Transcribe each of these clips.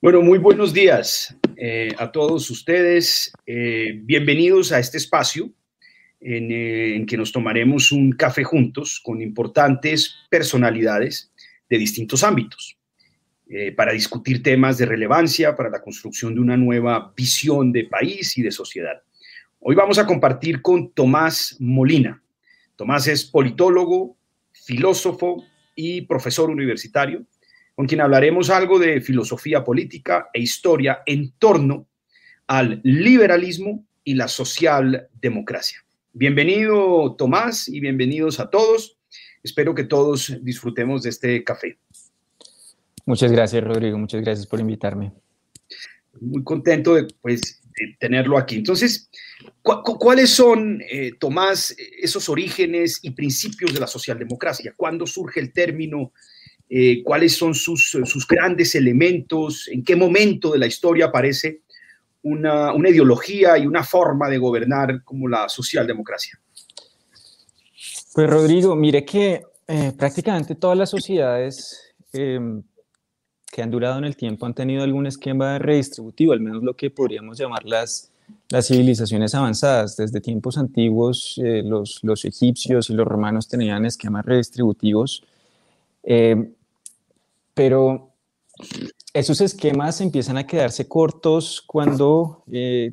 Bueno, muy buenos días eh, a todos ustedes. Eh, bienvenidos a este espacio eh, en, que nos tomaremos un café juntos con importantes personalidades de distintos ámbitos para discutir temas de relevancia para la construcción de una nueva visión de país y de sociedad. Hoy vamos a compartir con Tomás Molina. Tomás es politólogo, filósofo y profesor universitario con quien hablaremos algo de filosofía política e historia en torno al liberalismo y la socialdemocracia. Bienvenido Tomás y bienvenidos a todos. Espero que todos disfrutemos de este café. Muchas gracias Rodrigo, muchas gracias por invitarme. Muy contento de, pues, tenerlo aquí. Entonces, ¿cuáles son, eh, Tomás, esos orígenes y principios de la socialdemocracia? ¿Cuándo surge el término eh, cuáles son sus, sus, grandes elementos, en qué momento de la historia aparece una, una ideología y una forma de gobernar como la socialdemocracia. Pues Rodrigo, mire que eh, prácticamente todas las sociedades em, que han durado en el tiempo han tenido algún esquema redistributivo, al menos lo que podríamos llamar las, las civilizaciones avanzadas. Desde tiempos antiguos, eh, los, los, egipcios y los romanos tenían esquemas redistributivos. Em, pero esos esquemas empiezan a quedarse cortos cuando eh,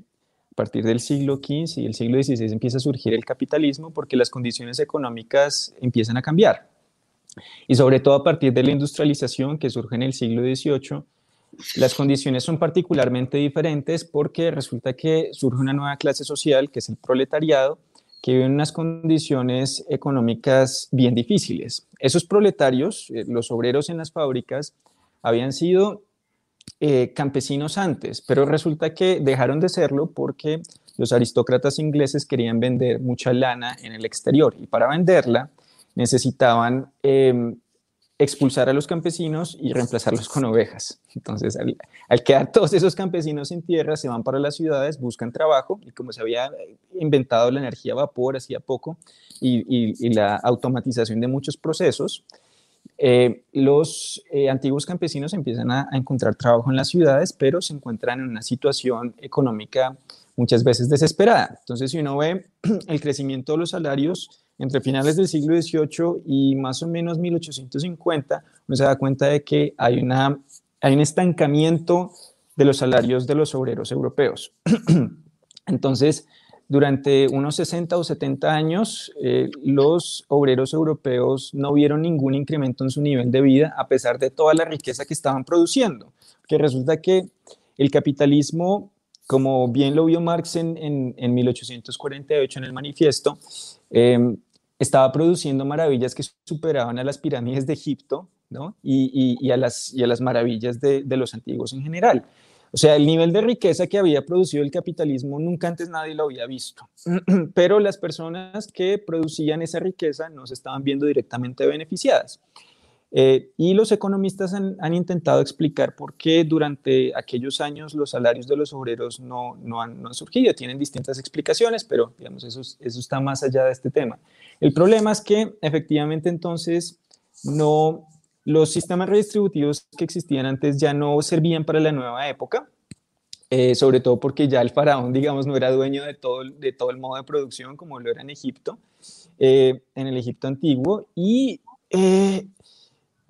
a partir del siglo XV y el siglo XVI empieza a surgir el capitalismo porque las condiciones económicas empiezan a cambiar. Y sobre todo a partir de la industrialización que surge en el siglo XVIII, las condiciones son particularmente diferentes porque resulta que surge una nueva clase social, que es el proletariado, que vive en unas condiciones económicas bien difíciles. Esos proletarios, eh, los obreros en las fábricas, habían sido eh, campesinos antes, pero resulta que dejaron de serlo porque los aristócratas ingleses querían vender mucha lana en el exterior y para venderla necesitaban em, expulsar a los campesinos y reemplazarlos con ovejas. Entonces, al, quedar todos esos campesinos en tierra, se van para las ciudades, buscan trabajo y como se había inventado la energía a vapor hacía poco y, la automatización de muchos procesos, eh, los eh, antiguos campesinos empiezan a, a, encontrar trabajo en las ciudades, pero se encuentran en una situación económica muchas veces desesperada. Entonces, si uno ve el crecimiento de los salarios, entre finales del siglo XVIII y más o menos 1850, uno se da cuenta de que hay, una, hay un estancamiento de los salarios de los obreros europeos. Entonces, durante unos 60 o 70 años, eh, los obreros europeos no vieron ningún incremento en su nivel de vida a pesar de toda la riqueza que estaban produciendo, que resulta que el capitalismo, como bien lo vio Marx en, en, 1848 en el manifiesto, eh, estaba produciendo maravillas que superaban a las pirámides de Egipto ¿no? y, a, las, y a las maravillas de, los antiguos en general. O sea, el nivel de riqueza que había producido el capitalismo nunca antes nadie lo había visto, pero las personas que producían esa riqueza no se estaban viendo directamente beneficiadas. Eh, y los economistas han, intentado explicar por qué durante aquellos años los salarios de los obreros no, no, han, no han, surgido. Tienen distintas explicaciones, pero digamos, eso, eso está más allá de este tema. El problema es que efectivamente entonces no, los sistemas redistributivos que existían antes ya no servían para la nueva época, eh, sobre todo porque ya el faraón, digamos, no era dueño de todo, de todo el modo de producción como lo era en Egipto, eh, en el Egipto antiguo, y, eh,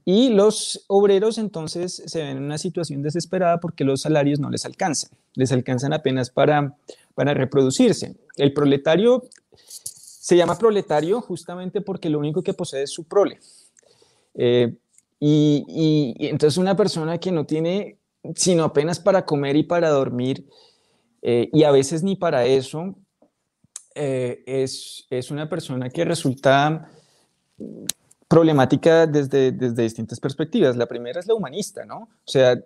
y los obreros entonces se ven en una situación desesperada porque los salarios no les alcanzan, les alcanzan apenas para, para reproducirse. El proletario se llama proletario justamente porque lo único que posee es su prole. Eh, y, entonces una persona que no tiene sino apenas para comer y para dormir, eh, y a veces ni para eso, eh, es, es, una persona que resulta problemática desde, desde distintas perspectivas. La primera es la humanista, ¿no? O sea,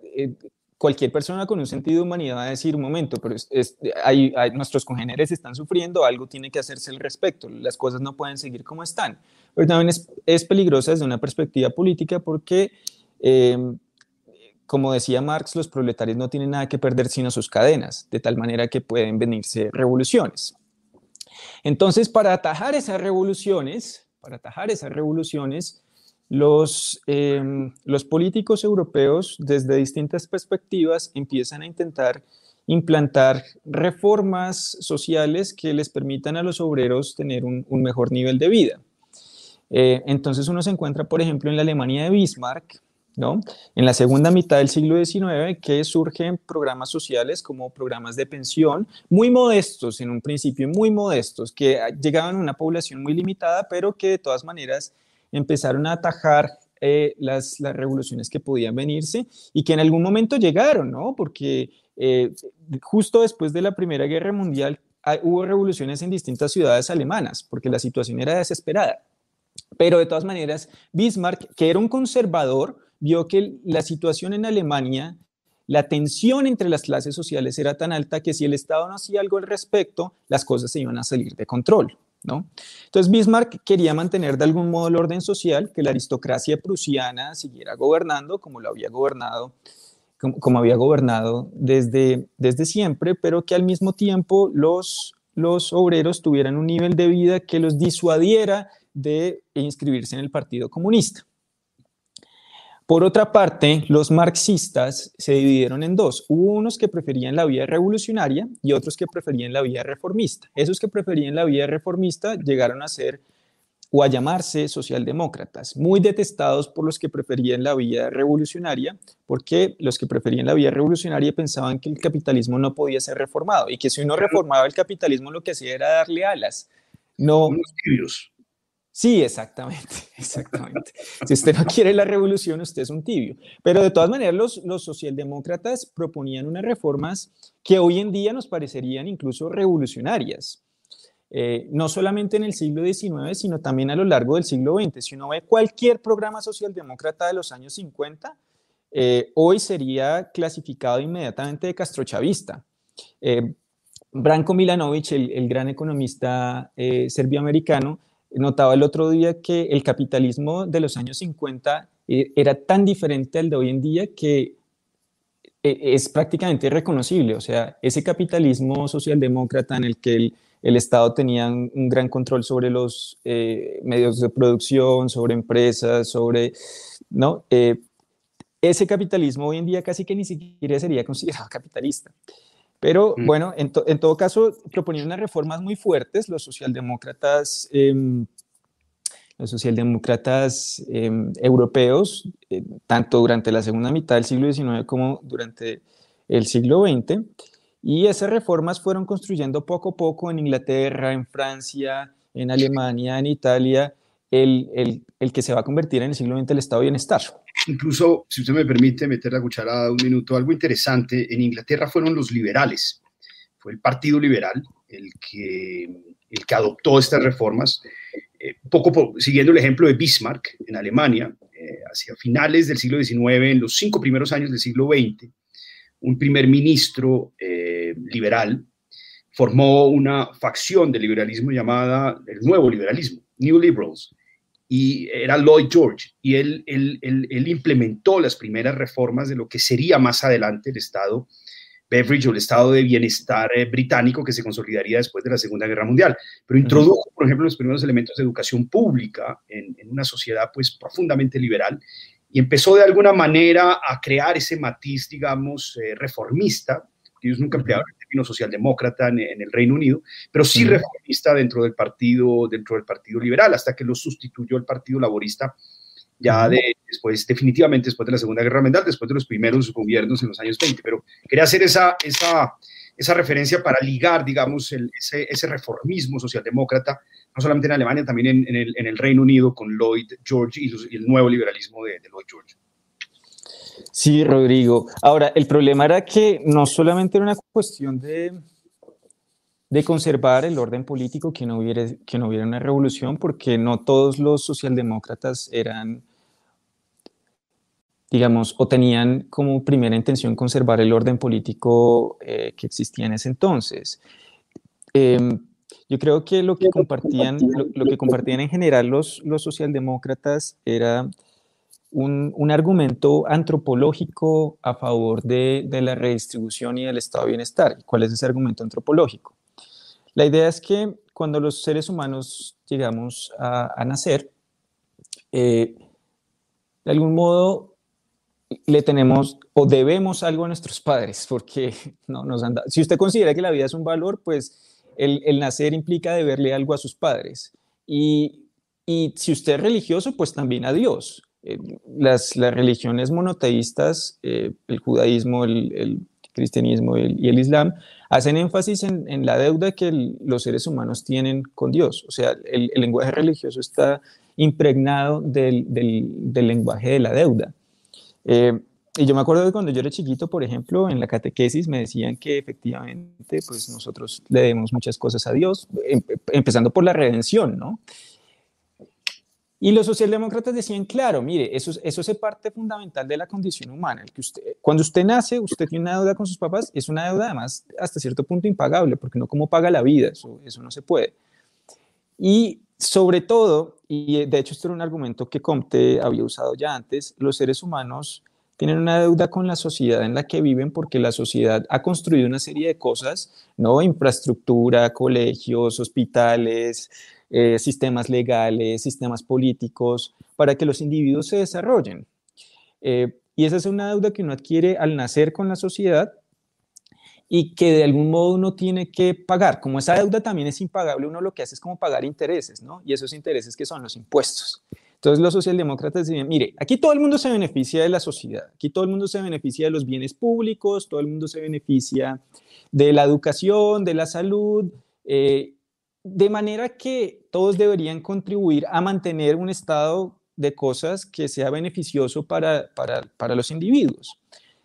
cualquier persona con un sentido de humanidad va a decir, un momento, pero es, hay, nuestros congéneres están sufriendo, algo tiene que hacerse al respecto, las cosas no pueden seguir como están. Pero también es, es peligrosa desde una perspectiva política porque, em, como decía Marx, los proletarios no tienen nada que perder sino sus cadenas, de tal manera que pueden venirse revoluciones. Entonces, para atajar esas revoluciones, para atajar esas revoluciones, los, em, los políticos europeos desde distintas perspectivas empiezan a intentar implantar reformas sociales que les permitan a los obreros tener un, mejor nivel de vida. Eh, entonces uno se encuentra, por ejemplo, en la Alemania de Bismarck, ¿no? En la segunda mitad del siglo XIX, que surgen programas sociales como programas de pensión, muy modestos en un principio, muy modestos, que llegaban a una población muy limitada, pero que de todas maneras empezaron a atajar eh, las, revoluciones que podían venirse y que en algún momento llegaron, ¿no? Porque eh, justo después de la Primera Guerra Mundial hubo revoluciones en distintas ciudades alemanas, porque la situación era desesperada. Pero de todas maneras, Bismarck, que era un conservador, vio que la situación en Alemania, la tensión entre las clases sociales era tan alta que si el Estado no hacía algo al respecto, las cosas se iban a salir de control. ¿no? Entonces Bismarck quería mantener de algún modo el orden social, que la aristocracia prusiana siguiera gobernando como lo había gobernado como, había gobernado desde, desde siempre, pero que al mismo tiempo los, los obreros tuvieran un nivel de vida que los disuadiera de inscribirse en el Partido Comunista. Por otra parte, los marxistas se dividieron en dos. Hubo unos que preferían la vía revolucionaria y otros que preferían la vía reformista. Esos que preferían la vía reformista llegaron a ser o a llamarse socialdemócratas, muy detestados por los que preferían la vía revolucionaria, porque los que preferían la vía revolucionaria pensaban que el capitalismo no podía ser reformado y que si uno reformaba el capitalismo lo que hacía era darle alas. No. Sí, exactamente, exactamente. Si usted no quiere la revolución, usted es un tibio. Pero de todas maneras, los, los socialdemócratas proponían unas reformas que hoy en día nos parecerían incluso revolucionarias. Eh, no solamente en el siglo XIX, sino también a lo largo del siglo XX. Si uno ve cualquier programa socialdemócrata de los años 50, eh, hoy sería clasificado inmediatamente de castrochavista. Eh, Branko Milanovic, el, gran economista serbioamericano, notaba el otro día que el capitalismo de los años 50 era tan diferente al de hoy en día que es prácticamente irreconocible. O sea, ese capitalismo socialdemócrata en el que el, el Estado tenía un gran control sobre los eh, medios de producción, sobre empresas, sobre, ¿no? Eh, ese capitalismo hoy en día casi que ni siquiera sería considerado capitalista. Pero mm. bueno, en, todo caso, proponían unas reformas muy fuertes los socialdemócratas, em, los socialdemócratas em, europeos, eh, tanto durante la segunda mitad del siglo XIX como durante el siglo XX. Y esas reformas fueron construyendo poco a poco en Inglaterra, en Francia, en Alemania, en Italia, el, el, que se va a convertir en el siglo XX el estado de bienestar. Incluso, si usted me permite meter la cucharada un minuto, algo interesante, en Inglaterra fueron los liberales, fue el Partido Liberal el que, el que adoptó estas reformas, eh, poco siguiendo el ejemplo de Bismarck en Alemania, eh, hacia finales del siglo XIX, en los cinco primeros años del siglo XX, un primer ministro eh, liberal formó una facción del liberalismo llamada el nuevo liberalismo, New Liberals, y era Lloyd George, y él, él, él, implementó las primeras reformas de lo que sería más adelante el Estado Beveridge o el Estado de Bienestar eh, británico que se consolidaría después de la Segunda Guerra Mundial, pero introdujo, por ejemplo, los primeros elementos de educación pública en, en una sociedad pues profundamente liberal y empezó de alguna manera a crear ese matiz, digamos, eh, reformista, que ellos nunca emplearon el término socialdemócrata en, el Reino Unido, pero sí reformista dentro del partido, dentro del partido liberal, hasta que lo sustituyó el Partido Laborista ya de, después, definitivamente después de la Segunda Guerra Mundial, después de los primeros gobiernos en los años 20. Pero quería hacer esa, esa, esa referencia para ligar, digamos, ese, ese reformismo socialdemócrata no solamente en Alemania, también en, el, Reino Unido con Lloyd George y, el nuevo liberalismo de, Lloyd George. Sí, Rodrigo. Ahora, el problema era que no solamente era una cuestión de, de conservar el orden político, que no, hubiera, que no hubiera una revolución, porque no todos los socialdemócratas eran, digamos, o tenían como primera intención conservar el orden político eh, que existía en ese entonces. Eh, yo creo que lo que compartían, lo, que compartían en general los, los socialdemócratas era un, un, argumento antropológico a favor de, de, la redistribución y del estado de bienestar. ¿Cuál es ese argumento antropológico? La idea es que cuando los seres humanos llegamos a, nacer, eh, de algún modo le tenemos o debemos algo a nuestros padres, porque no nos han Si usted considera que la vida es un valor, pues el, el nacer implica deberle algo a sus padres. Y, y, si usted es religioso, pues también a Dios. Eh, las, las, religiones monoteístas, eh, el judaísmo, el, el cristianismo y el islam, hacen énfasis en, en la deuda que los seres humanos tienen con Dios. O sea, el, el lenguaje religioso está impregnado del, del, del lenguaje de la deuda. Eh, y yo me acuerdo de cuando yo era chiquito, por ejemplo, en la catequesis me decían que efectivamente, pues nosotros le debemos muchas cosas a Dios, em, empezando por la redención, ¿no? Y los socialdemócratas decían, claro, mire, eso, eso es parte fundamental de la condición humana. El que usted, cuando usted nace, usted tiene una deuda con sus papás, es una deuda además hasta cierto punto impagable, porque no como paga la vida, eso, eso no se puede. Y sobre todo, y de hecho esto era un argumento que Comte había usado ya antes, los seres humanos tienen una deuda con la sociedad en la que viven porque la sociedad ha construido una serie de cosas, ¿no? Infraestructura, colegios, hospitales, eh, sistemas legales, sistemas políticos, para que los individuos se desarrollen. Eh, y esa es una deuda que uno adquiere al nacer con la sociedad y que de algún modo uno tiene que pagar. Como esa deuda también es impagable, uno lo que hace es como pagar intereses, ¿no? Y esos intereses que son los impuestos. Entonces los socialdemócratas dicen, mire, aquí todo el mundo se beneficia de la sociedad, aquí todo el mundo se beneficia de los bienes públicos, todo el mundo se beneficia de la educación, de la salud, eh, de manera que todos deberían contribuir a mantener un estado de cosas que sea beneficioso para, para, para los individuos.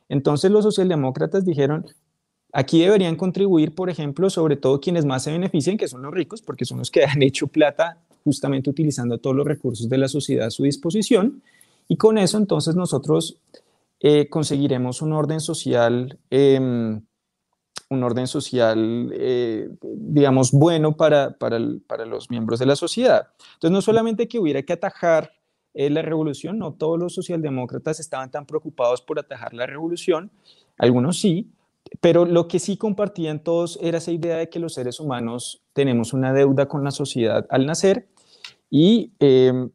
Entonces los socialdemócratas dijeron, Aquí deberían contribuir, por ejemplo, sobre todo quienes más se benefician, que son los ricos, porque son los que han hecho plata justamente utilizando todos los recursos de la sociedad a su disposición. Y con eso entonces nosotros eh, conseguiremos un orden social, em, un orden social, eh, digamos, bueno para, para, para, los miembros de la sociedad. Entonces, no solamente que hubiera que atajar eh, la revolución, no todos los socialdemócratas estaban tan preocupados por atajar la revolución, algunos sí, pero lo que sí compartían todos era esa idea de que los seres humanos tenemos una deuda con la sociedad al nacer y, em,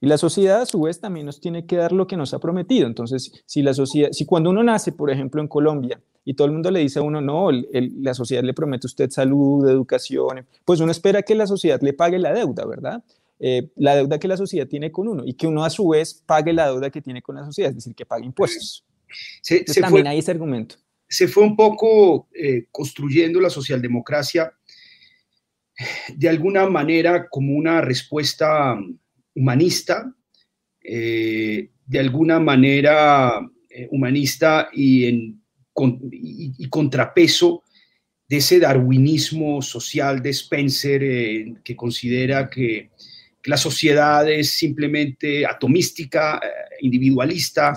y, la sociedad a su vez también nos tiene que dar lo que nos ha prometido. Entonces, si, la sociedad, si cuando uno nace, por ejemplo, en Colombia, y todo el mundo le dice a uno, no, la sociedad le promete a usted salud, educación, pues uno espera que la sociedad le pague la deuda, ¿verdad? Eh, la deuda que la sociedad tiene con uno y que uno a su vez pague la deuda que tiene con la sociedad, es decir, que pague impuestos. Se, también hay ese argumento se fue un poco eh, construyendo la socialdemocracia de alguna manera como una respuesta humanista, eh, de alguna manera eh, humanista y, en, y, contrapeso de ese darwinismo social de Spencer que considera que, la sociedad es simplemente atomística, individualista,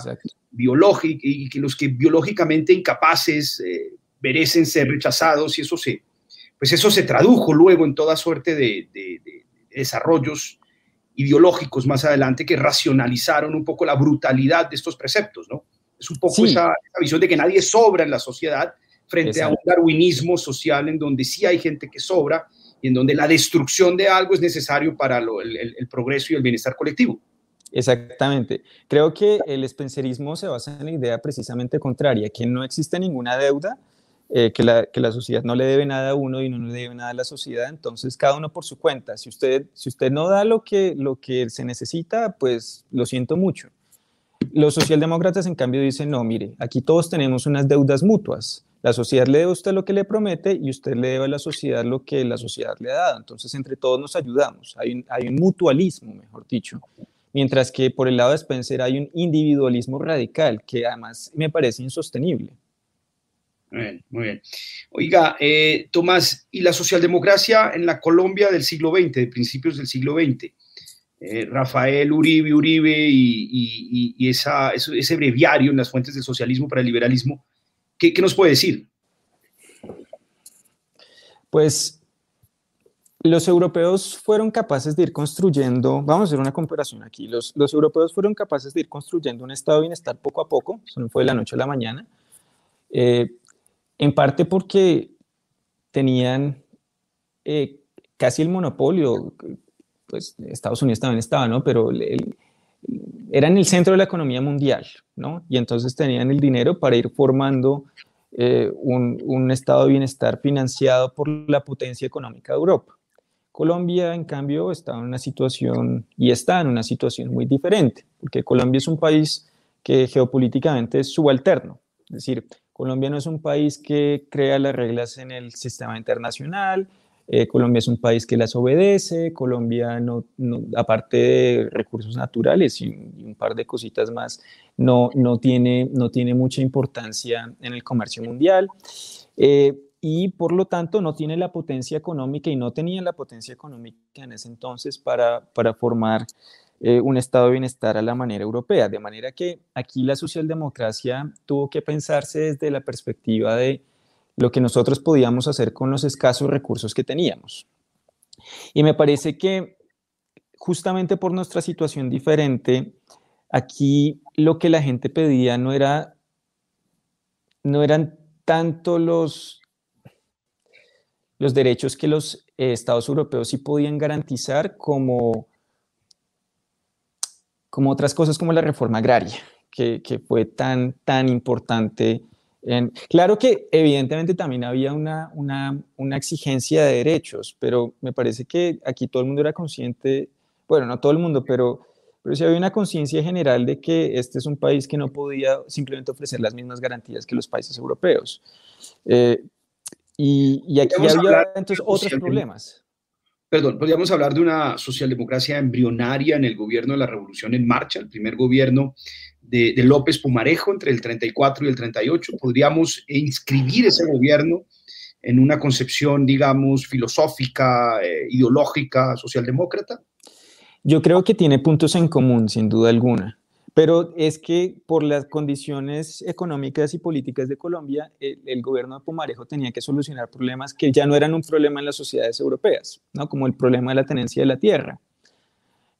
biológica y que los que biológicamente incapaces eh, merecen ser rechazados y eso se, pues eso se tradujo luego en toda suerte de, desarrollos ideológicos más adelante que racionalizaron un poco la brutalidad de estos preceptos, ¿no? Es un poco esa, visión de que nadie sobra en la sociedad frente a un darwinismo social en donde sí hay gente que sobra y en donde la destrucción de algo es necesario para el progreso y el bienestar colectivo. Exactamente. Creo que el spencerismo se basa en la idea precisamente contraria, que no existe ninguna deuda, eh, que, la, que, la, sociedad no le debe nada a uno y no le debe nada a la sociedad, entonces cada uno por su cuenta. Si usted, si usted no da lo que, lo que se necesita, pues lo siento mucho. Los socialdemócratas, en cambio, dicen, no, mire, aquí todos tenemos unas deudas mutuas. La sociedad le debe a usted lo que le promete y usted le debe a la sociedad lo que la sociedad le ha dado. Entonces, entre todos nos ayudamos. Hay un, mutualismo, mejor dicho mientras que por el lado de Spencer hay un individualismo radical que además me parece insostenible. Muy bien, muy bien. Oiga, eh, Tomás, ¿y la socialdemocracia en la Colombia del siglo XX, de principios del siglo XX? Eh, Rafael Uribe, Uribe y, esa, ese breviario en las fuentes del socialismo para el liberalismo, ¿qué, qué nos puede decir? Pues los europeos fueron capaces de ir construyendo, vamos a hacer una comparación aquí, los, los europeos fueron capaces de ir construyendo un estado de bienestar poco a poco, no fue de la noche a la mañana, eh, en parte porque tenían eh, casi el monopolio, pues Estados Unidos también estaba, ¿no? Pero eran el centro de la economía mundial, ¿no? Y entonces tenían el dinero para ir formando eh, un, un, estado de bienestar financiado por la potencia económica de Europa. Colombia, en cambio, está en una situación y está en una situación muy diferente, porque Colombia es un país que geopolíticamente es subalterno, es decir, Colombia no es un país que crea las reglas en el sistema internacional, eh, Colombia es un país que las obedece, Colombia, no, aparte de recursos naturales y un, par de cositas más, no, no, tiene, no tiene mucha importancia en el comercio mundial. Eh, y por lo tanto no tiene la potencia económica y no tenía la potencia económica en ese entonces para, para formar eh, un estado de bienestar a la manera europea. De manera que aquí la socialdemocracia tuvo que pensarse desde la perspectiva de lo que nosotros podíamos hacer con los escasos recursos que teníamos. Y me parece que justamente por nuestra situación diferente, aquí lo que la gente pedía no era no eran tanto los los derechos que los eh, estados europeos sí podían garantizar como como otras cosas como la reforma agraria, que, que fue tan, tan importante claro que evidentemente también había una, una, una, exigencia de derechos, pero me parece que aquí todo el mundo era consciente, bueno, no todo el mundo, pero, pero sí había una conciencia general de que este es un país que no podía simplemente ofrecer las mismas garantías que los países europeos. Eh, y, y, aquí había entonces otros problemas. Perdón, podríamos hablar de una socialdemocracia embrionaria en el gobierno de la Revolución en Marcha, el primer gobierno de, López Pumarejo entre el 34 y el 38. Podríamos inscribir ese gobierno en una concepción, digamos, filosófica, eh, ideológica, socialdemócrata? Yo creo que tiene puntos en común, sin duda alguna. Pero es que por las condiciones económicas y políticas de Colombia, el, el, gobierno de Pumarejo tenía que solucionar problemas que ya no eran un problema en las sociedades europeas, ¿no? como el problema de la tenencia de la tierra.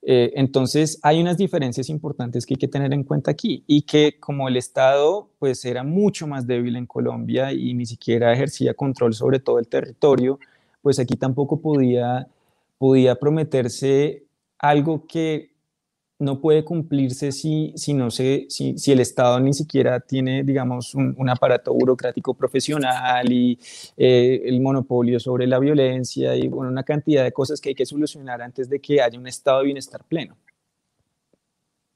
Eh, entonces, hay unas diferencias importantes que hay que tener en cuenta aquí y que como el Estado pues era mucho más débil en Colombia y ni siquiera ejercía control sobre todo el territorio, pues aquí tampoco podía, podía prometerse algo que no puede cumplirse si, si, no se, si, si el Estado ni siquiera tiene, digamos, un, aparato burocrático profesional y eh, el monopolio sobre la violencia y bueno, una cantidad de cosas que hay que solucionar antes de que haya un estado de bienestar pleno.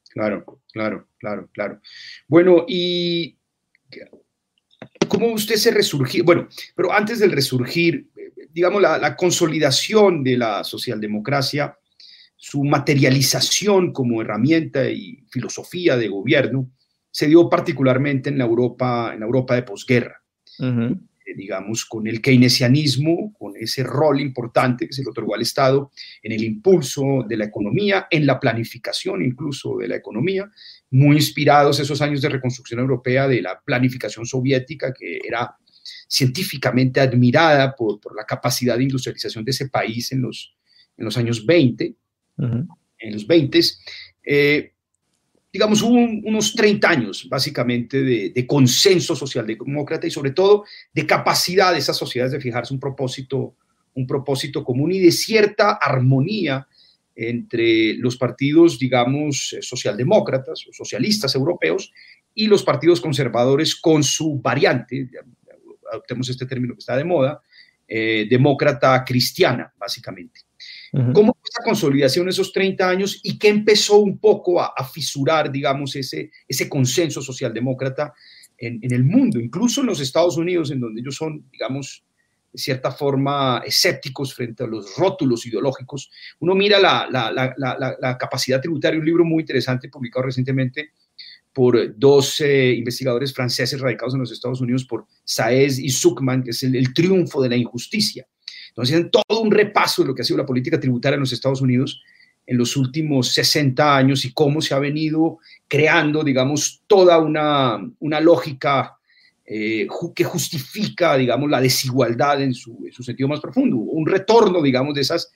Claro, claro, claro, claro. Bueno, y ¿cómo usted se resurgió? Bueno, pero antes del resurgir, digamos, la, la consolidación de la socialdemocracia su materialización como herramienta y filosofía de gobierno se dio particularmente en la Europa, en la Europa de posguerra. Eh, digamos, con el keynesianismo, con ese rol importante que se le otorgó al Estado en el impulso de la economía, en la planificación incluso de la economía, muy inspirados esos años de reconstrucción europea de la planificación soviética, que era científicamente admirada por, por la capacidad de industrialización de ese país en los, en los años 20 en los 20, eh, digamos, hubo unos 30 años básicamente de, consenso socialdemócrata y sobre todo de capacidad de esas sociedades de fijarse un propósito, un propósito común y de cierta armonía entre los partidos, digamos, socialdemócratas o socialistas europeos y los partidos conservadores con su variante, adoptemos este término que está de moda, eh, demócrata cristiana, básicamente. ¿Cómo fue esa consolidación esos 30 años y qué empezó un poco a, fisurar, digamos, ese, ese consenso socialdemócrata en, el mundo, incluso en los Estados Unidos, en donde ellos son, digamos, de cierta forma escépticos frente a los rótulos ideológicos? Uno mira la, capacidad tributaria, un libro muy interesante publicado recientemente por dos eh, investigadores franceses radicados en los Estados Unidos, por Saez y Zuckman, que es el triunfo de la injusticia. Entonces, hacen todo un repaso de lo que ha sido la política tributaria en los Estados Unidos en los últimos 60 años y cómo se ha venido creando, digamos, toda una, una lógica eh, que justifica, digamos, la desigualdad en su, sentido más profundo. Un retorno, digamos, de esas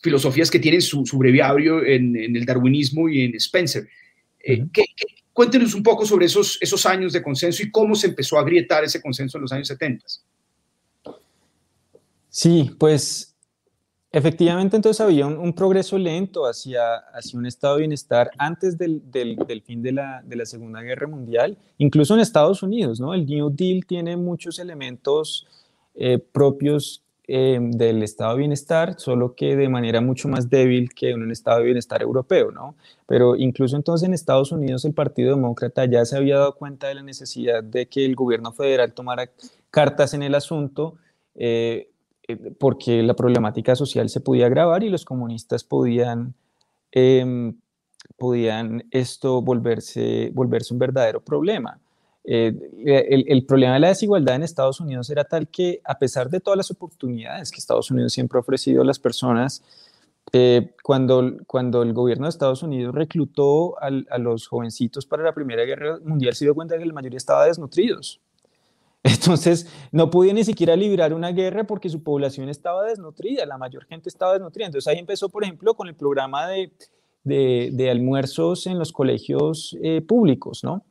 filosofías que tienen su, su breviario en, el darwinismo y en Spencer. Eh, cuéntenos un poco sobre esos, esos años de consenso y cómo se empezó a agrietar ese consenso en los años 70. Sí, pues Efectivamente, entonces había un, progreso lento hacia, hacia, un estado de bienestar antes del, del, fin de la, de la, Segunda Guerra Mundial, incluso en Estados Unidos, ¿no? El New Deal tiene muchos elementos eh, propios eh, del estado de bienestar, solo que de manera mucho más débil que en un estado de bienestar europeo, ¿no? Pero incluso entonces en Estados Unidos el Partido Demócrata ya se había dado cuenta de la necesidad de que el gobierno federal tomara cartas en el asunto. Eh, eh, porque la problemática social se podía agravar y los comunistas podían, em, podían esto volverse, volverse un verdadero problema. Eh, el, el, problema de la desigualdad en Estados Unidos era tal que, a pesar de todas las oportunidades que Estados Unidos siempre ha ofrecido a las personas, eh, cuando, cuando el gobierno de Estados Unidos reclutó a, a, los jovencitos para la Primera Guerra Mundial, se dio cuenta de que la mayoría estaba desnutridos. Entonces, no podía ni siquiera librar una guerra porque su población estaba desnutrida, la mayor gente estaba desnutrida. Entonces, ahí empezó, por ejemplo, con el programa de, de, almuerzos en los colegios eh, públicos, ¿no?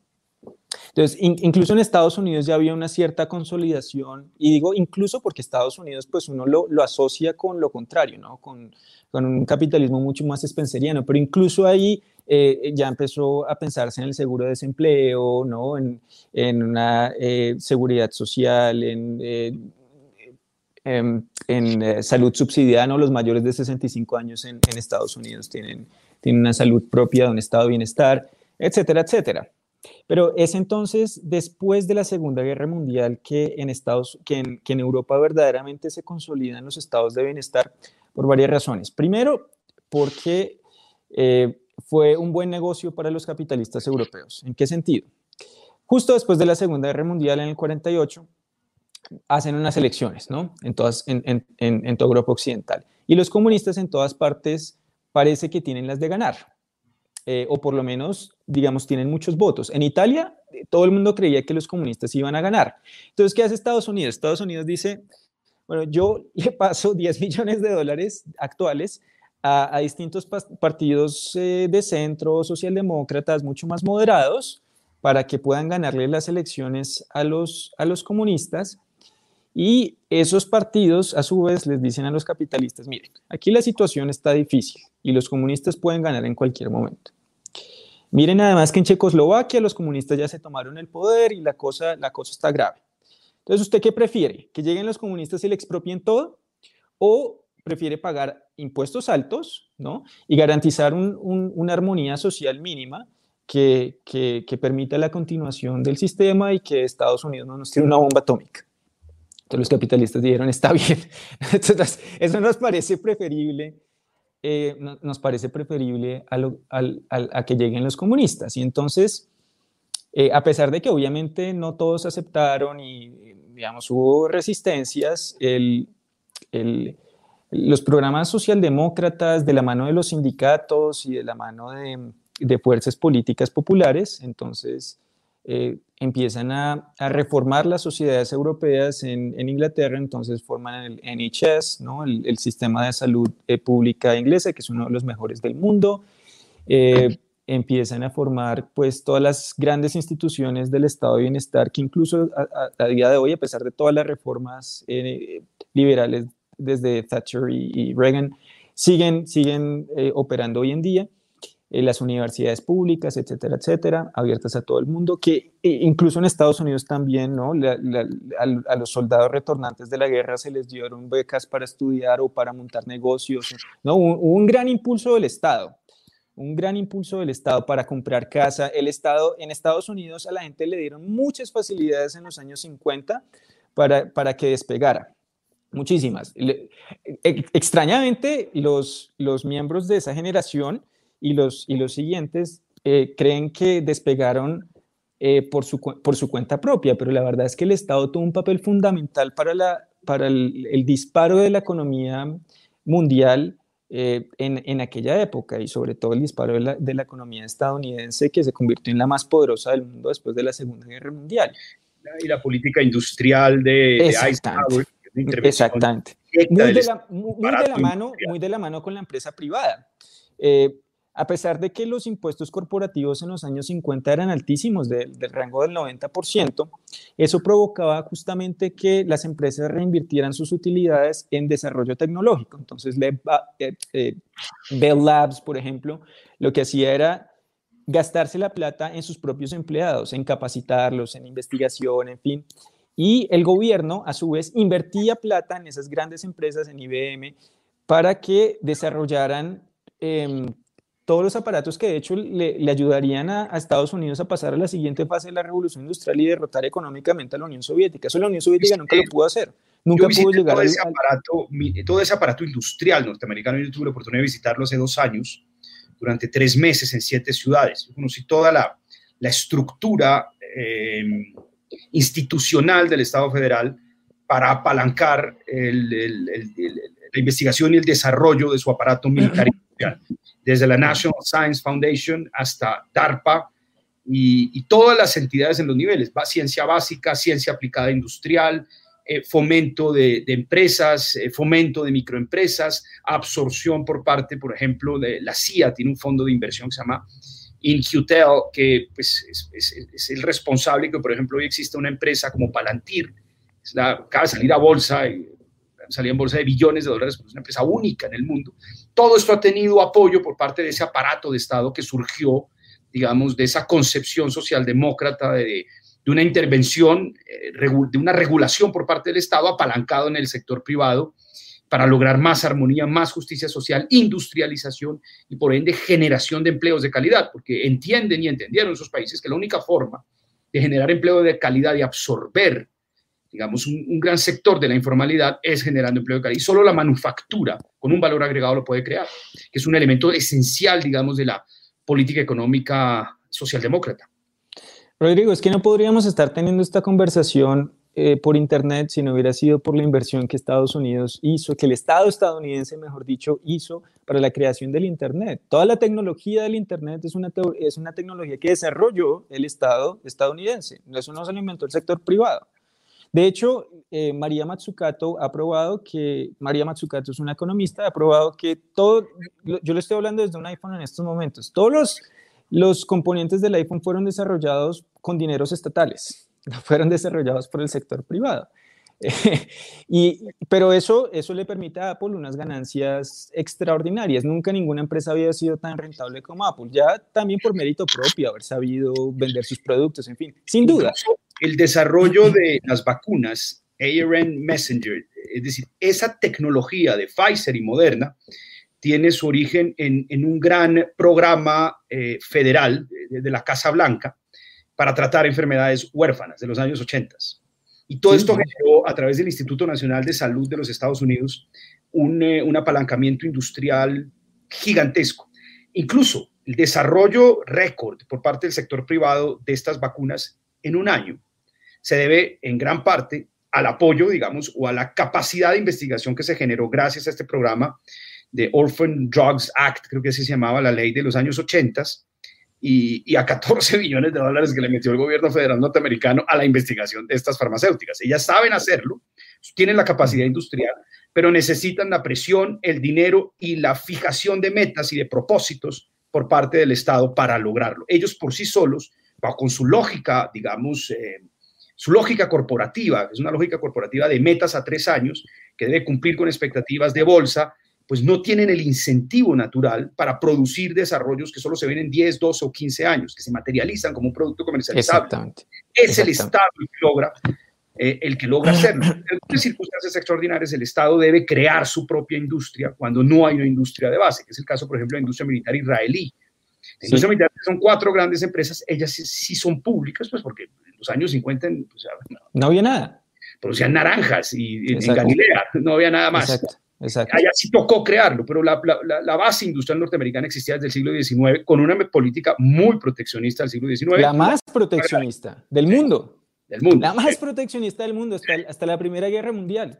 Entonces, incluso en Estados Unidos ya había una cierta consolidación, y digo incluso porque Estados Unidos, pues uno lo, lo asocia con lo contrario, ¿no? Con, con, un capitalismo mucho más spenceriano, pero incluso ahí eh, ya empezó a pensarse en el seguro de desempleo, ¿no? en, en una eh, seguridad social, en, eh, en, en salud subsidiada. ¿no? Los mayores de 65 años en, en, Estados Unidos tienen, tienen una salud propia, un estado de bienestar, etcétera, etcétera. Pero es entonces después de la Segunda Guerra Mundial que en, Estados, que en, que en Europa verdaderamente se consolidan los estados de bienestar por varias razones. Primero, porque eh, fue un buen negocio para los capitalistas europeos. ¿En qué sentido? Justo después de la Segunda Guerra Mundial, en el 48, hacen unas elecciones, ¿no? En, todas, en, en, toda Europa Occidental. Y los comunistas en todas partes parece que tienen las de ganar, eh, o por lo menos, digamos, tienen muchos votos. En Italia, todo el mundo creía que los comunistas iban a ganar. Entonces, ¿qué hace Estados Unidos? Estados Unidos dice, bueno, yo le paso 10 millones de dólares actuales a, distintos partidos eh, de centro, socialdemócratas, mucho más moderados, para que puedan ganarle las elecciones a los, a los comunistas. Y esos partidos, a su vez, les dicen a los capitalistas, miren, aquí la situación está difícil y los comunistas pueden ganar en cualquier momento. Miren además que en Checoslovaquia los comunistas ya se tomaron el poder y la cosa, la cosa está grave. Entonces, ¿usted qué prefiere? ¿Que lleguen los comunistas y le expropien todo? ¿O prefiere pagar impuestos altos ¿no? y garantizar una armonía social mínima que, que, permita la continuación del sistema y que Estados Unidos no nos tire una bomba atómica. Entonces los capitalistas dijeron, está bien. Entonces, eso nos parece preferible, eh, nos parece preferible a, que lleguen los comunistas. Y entonces, eh, a pesar de que obviamente no todos aceptaron y, digamos, hubo resistencias, el, el, los programas socialdemócratas de la mano de los sindicatos y de la mano de, fuerzas políticas populares, entonces eh, empiezan a, reformar las sociedades europeas en, Inglaterra, entonces forman el NHS, el, sistema de salud eh, pública inglesa, que es uno de los mejores del mundo. Eh, empiezan a formar pues todas las grandes instituciones del estado de bienestar que incluso a, día de hoy, a pesar de todas las reformas liberales desde Thatcher y, Reagan, siguen, siguen eh, operando hoy en día. Eh, las universidades públicas, etcétera, etcétera, abiertas a todo el mundo, que e, incluso en Estados Unidos también, ¿no? a, los soldados retornantes de la guerra se les dieron becas para estudiar o para montar negocios, ¿no? Hubo un gran impulso del Estado, un gran impulso del Estado para comprar casa. El Estado, en Estados Unidos a la gente le dieron muchas facilidades en los años 50 para, para que despegara muchísimas. E, extrañamente, los, los miembros de esa generación y los, y los siguientes eh, creen que despegaron eh, por, su, por su cuenta propia, pero la verdad es que el Estado tuvo un papel fundamental para, la, para el, disparo de la economía mundial eh, en, en, aquella época y sobre todo el disparo de la, de la, economía estadounidense que se convirtió en la más poderosa del mundo después de la Segunda Guerra Mundial. Y la política industrial de, de Eisenhower Exactamente. Muy de, la, mano, muy de la mano con la empresa privada. Eh, a pesar de que los impuestos corporativos en los años 50 eran altísimos, del rango del 90%, eso provocaba justamente que las empresas reinvirtieran sus utilidades en desarrollo tecnológico. Entonces, eh, eh, Bell Labs, por ejemplo, lo que hacía era gastarse la plata en sus propios empleados, en capacitarlos, en investigación, en fin. Y el gobierno, a su vez, invertía plata en esas grandes empresas, en IBM, para que desarrollaran em, todos los aparatos que de hecho le, ayudarían a, Estados Unidos a pasar a la siguiente fase de la revolución industrial y derrotar económicamente a la Unión Soviética. Eso la Unión Soviética nunca lo pudo hacer. Nunca pudo llegar todo ese, aparato, todo ese aparato industrial norteamericano. Yo tuve la oportunidad de visitarlo hace dos años, durante tres meses en siete ciudades. Yo conocí toda la, la estructura em, institucional del Estado federal para apalancar la investigación y el desarrollo de su aparato militar industrial desde la National Science Foundation hasta DARPA y, todas las entidades en los niveles, ciencia básica, ciencia aplicada industrial, eh, fomento de, empresas, eh, fomento de microempresas, absorción por parte, por ejemplo, de la CIA, tiene un fondo de inversión que se llama InQtel, que pues, es, el responsable que, por ejemplo, hoy existe una empresa como Palantir, es la, acaba de salir a bolsa y salía en bolsa de billones de dólares, pues, es una empresa única en el mundo. Todo esto ha tenido apoyo por parte de ese aparato de Estado que surgió, digamos, de esa concepción socialdemócrata de, de una intervención, eh, de una regulación por parte del Estado apalancado en el sector privado para lograr más armonía, más justicia social, industrialización y por ende generación de empleos de calidad, porque entienden y entendieron esos países que la única forma de generar empleo de calidad y absorber digamos, un, gran sector de la informalidad es generando empleo de calidad. Y solo la manufactura con un valor agregado lo puede crear, que es un elemento esencial, digamos, de la política económica socialdemócrata. Rodrigo, es que no podríamos estar teniendo esta conversación eh, por Internet si no hubiera sido por la inversión que Estados Unidos hizo, que el Estado estadounidense, mejor dicho, hizo para la creación del Internet. Toda la tecnología del Internet es una, es una tecnología que desarrolló el Estado estadounidense. Eso no se lo inventó el sector privado. De hecho, eh, María Matsukato ha probado que, María Matsukato es una economista, ha probado que todo, yo le estoy hablando desde un iPhone en estos momentos, todos los, los componentes del iPhone fueron desarrollados con dineros estatales, no fueron desarrollados por el sector privado. y, pero eso, eso le permite a Apple unas ganancias extraordinarias. Nunca ninguna empresa había sido tan rentable como Apple. Ya también por mérito propio, haber sabido vender sus productos, en fin, sin duda el desarrollo de las vacunas ARN Messenger, es decir, esa tecnología de Pfizer y Moderna, tiene su origen en, un gran programa eh, federal de, la Casa Blanca para tratar enfermedades huérfanas de los años 80. Y todo esto generó a través del Instituto Nacional de Salud de los Estados Unidos un, eh, un apalancamiento industrial gigantesco. Incluso el desarrollo récord por parte del sector privado de estas vacunas en un año se debe en gran parte al apoyo, digamos, o a la capacidad de investigación que se generó gracias a este programa de Orphan Drugs Act, creo que así se llamaba la ley de los años 80, y, a 14 billones de dólares que le metió el gobierno federal norteamericano a la investigación de estas farmacéuticas. Ellas saben hacerlo, tienen la capacidad industrial, pero necesitan la presión, el dinero y la fijación de metas y de propósitos por parte del Estado para lograrlo. Ellos por sí solos, con su lógica, digamos, eh, su lógica corporativa, es una lógica corporativa de metas a tres años, que debe cumplir con expectativas de bolsa, pues no tienen el incentivo natural para producir desarrollos que solo se ven en 10, 12 o 15 años, que se materializan como un producto comercializable. Exactamente. Es el Estado el que logra, eh, el que logra hacerlo. En circunstancias extraordinarias, el Estado debe crear su propia industria cuando no hay una industria de base, que es el caso, por ejemplo, de la industria militar israelí. La industria militar son cuatro grandes empresas, ellas sí, son públicas, pues porque los años 50 pues, no, había nada. Producían naranjas y, en Galilea no había nada más. Exacto. Exacto. Allá sí tocó crearlo, pero la, la, base industrial norteamericana existía desde el siglo XIX con una política muy proteccionista del siglo XIX. La más proteccionista del mundo. Del mundo. La más proteccionista del mundo hasta, hasta la Primera Guerra Mundial.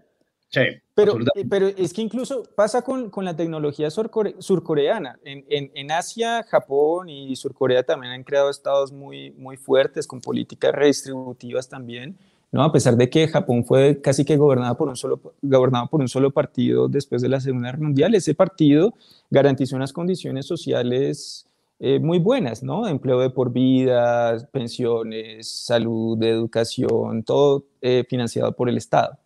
Sí, pero, pero es que incluso pasa con, con la tecnología surcoreana. En, en, en, Asia, Japón y Surcorea también han creado estados muy, muy fuertes con políticas redistributivas también. ¿no? A pesar de que Japón fue casi que gobernado por un solo, gobernado por un solo partido después de la Segunda Guerra Mundial, ese partido garantizó unas condiciones sociales eh, muy buenas, ¿no? Empleo de por vida, pensiones, salud, educación, todo eh, financiado por el Estado.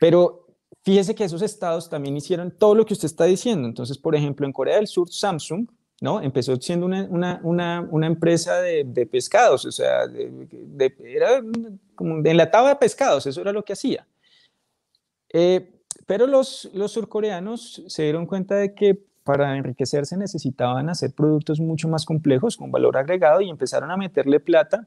Pero fíjese que esos estados también hicieron todo lo que usted está diciendo. Entonces, por ejemplo, en Corea del Sur, Samsung, ¿no? Empezó siendo una, una, una, una empresa de, de, pescados, o sea, de, era como de enlatado de pescados, eso era lo que hacía. Eh, pero los, los surcoreanos se dieron cuenta de que para enriquecerse necesitaban hacer productos mucho más complejos con valor agregado y empezaron a meterle plata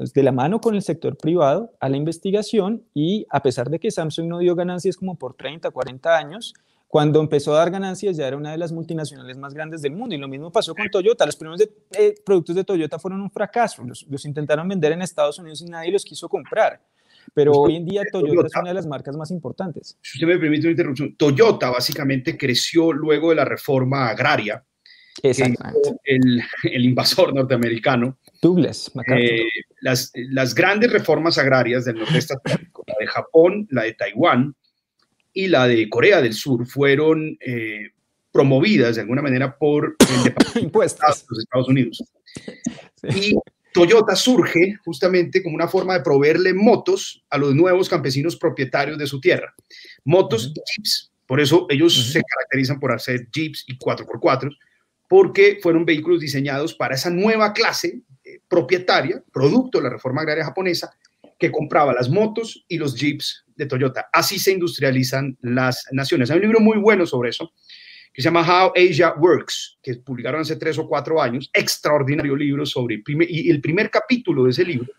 entonces, de la mano con el sector privado a la investigación y a pesar de que Samsung no dio ganancias como por 30, 40 años, cuando empezó a dar ganancias ya era una de las multinacionales más grandes del mundo y lo mismo pasó con Toyota. Los primeros eh, productos de Toyota fueron un fracaso, los, los, intentaron vender en Estados Unidos y nadie los quiso comprar. Pero hoy en día Toyota, es una de las marcas más importantes. Si usted me permite una interrupción, Toyota básicamente creció luego de la reforma agraria. Exactamente. El, el invasor norteamericano Douglas eh, las, las, grandes reformas agrarias del nordeste asiático, la de Japón, la de Taiwán y la de Corea del Sur, fueron eh, promovidas de alguna manera por el Departamento de los Estados Unidos. Y Toyota surge justamente como una forma de proveerle motos a los nuevos campesinos propietarios de su tierra. Motos jeeps, por eso ellos se caracterizan por hacer jeeps y 4x4, porque fueron vehículos diseñados para esa nueva clase propietaria, producto de la reforma agraria japonesa, que compraba las motos y los jeeps de Toyota. Así se industrializan las naciones. Hay un libro muy bueno sobre eso, que se llama How Asia Works, que publicaron hace tres o cuatro años, extraordinario libro sobre, el primer, y el primer capítulo de ese libro,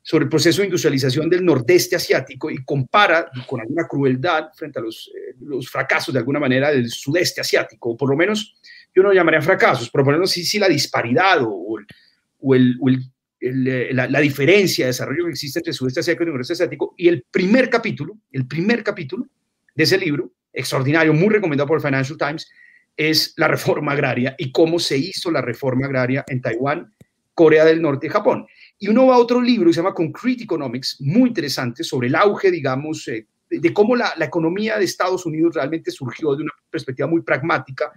sobre el proceso de industrialización del nordeste asiático y compara con alguna crueldad frente a los, eh, los fracasos de alguna manera del sudeste asiático, o por lo menos yo no llamaría fracasos, pero por lo menos sí, sí la disparidad o, o o, el, eh, la, diferencia de desarrollo que existe entre sudeste asiático y noroeste asiático. Y el primer capítulo, el primer capítulo de ese libro, extraordinario, muy recomendado por el Financial Times, es la reforma agraria y cómo se hizo la reforma agraria en Taiwán, Corea del Norte y Japón. Y uno va a otro libro que se llama Concrete Economics, muy interesante, sobre el auge, digamos, eh, de, cómo la, economía de Estados Unidos realmente surgió de una perspectiva muy pragmática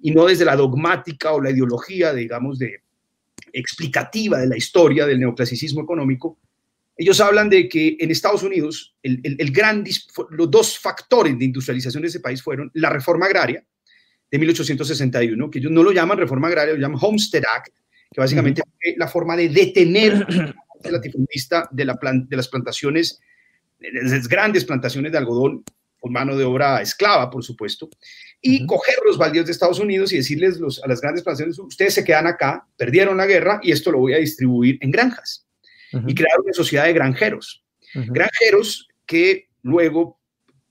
y no desde la dogmática o la ideología, digamos, de, explicativa de la historia del neoclasicismo económico, ellos hablan de que en Estados Unidos el, el, gran, los dos factores de industrialización de ese país fueron la reforma agraria de 1861, que ellos no lo llaman reforma agraria, lo llaman Homestead Act, que básicamente fue la forma de detener la latifundista de, la de las plantaciones, de las grandes plantaciones de algodón con mano de obra esclava, por supuesto, y coger los baldíos de Estados Unidos y decirles a las grandes plantaciones, ustedes se quedan acá, perdieron la guerra y esto lo voy a distribuir en granjas. Y crear una sociedad de granjeros. Granjeros que luego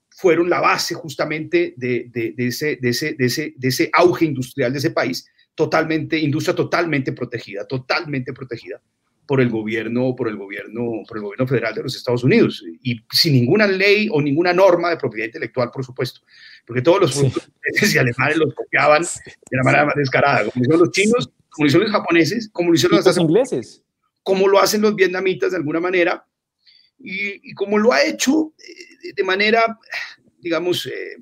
fueron la base justamente de, ese, de, ese, de, ese, de ese auge industrial de ese país, totalmente, industria totalmente protegida, totalmente protegida por el gobierno, por el gobierno, por el gobierno federal de los Estados Unidos y sin ninguna ley o ninguna norma de propiedad intelectual, por supuesto, porque todos los franceses y alemanes los copiaban de la manera más descarada, como lo hicieron los chinos, como lo hicieron los japoneses, como lo hicieron los ingleses, como lo hacen los vietnamitas de alguna manera y, como lo ha hecho eh, de manera, digamos, eh,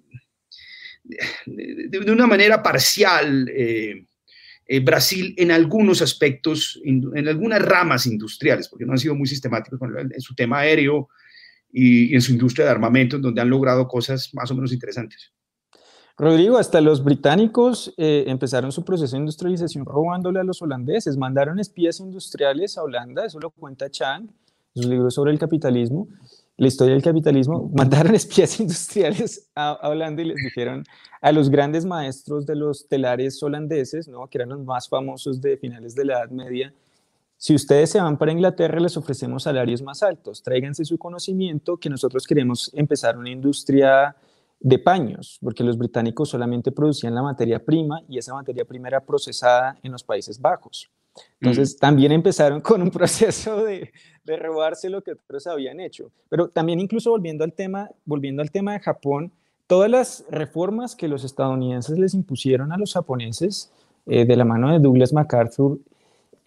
de, una manera parcial. Eh, eh, Brasil en algunos aspectos, en algunas ramas industriales, porque no han sido muy sistemáticos en su tema aéreo y, en su industria de armamento, en donde han logrado cosas más o menos interesantes. Rodrigo, hasta los británicos eh, empezaron su proceso de industrialización robándole a los holandeses, mandaron espías industriales a Holanda, eso lo cuenta Chang, en sus libros sobre el capitalismo, la historia del capitalismo, mandaron espías industriales a, Holanda y les dijeron a los grandes maestros de los telares holandeses, ¿no? que eran los más famosos de finales de la Edad Media, si ustedes se van para Inglaterra, les ofrecemos salarios más altos, tráiganse su conocimiento, que nosotros queremos empezar una industria de paños, porque los británicos solamente producían la materia prima y esa materia prima era procesada en los Países Bajos. Entonces, también empezaron con un proceso de, de, robarse lo que otros habían hecho. Pero también incluso volviendo al tema, volviendo al tema de Japón, todas las reformas que los estadounidenses les impusieron a los japoneses eh, de la mano de Douglas MacArthur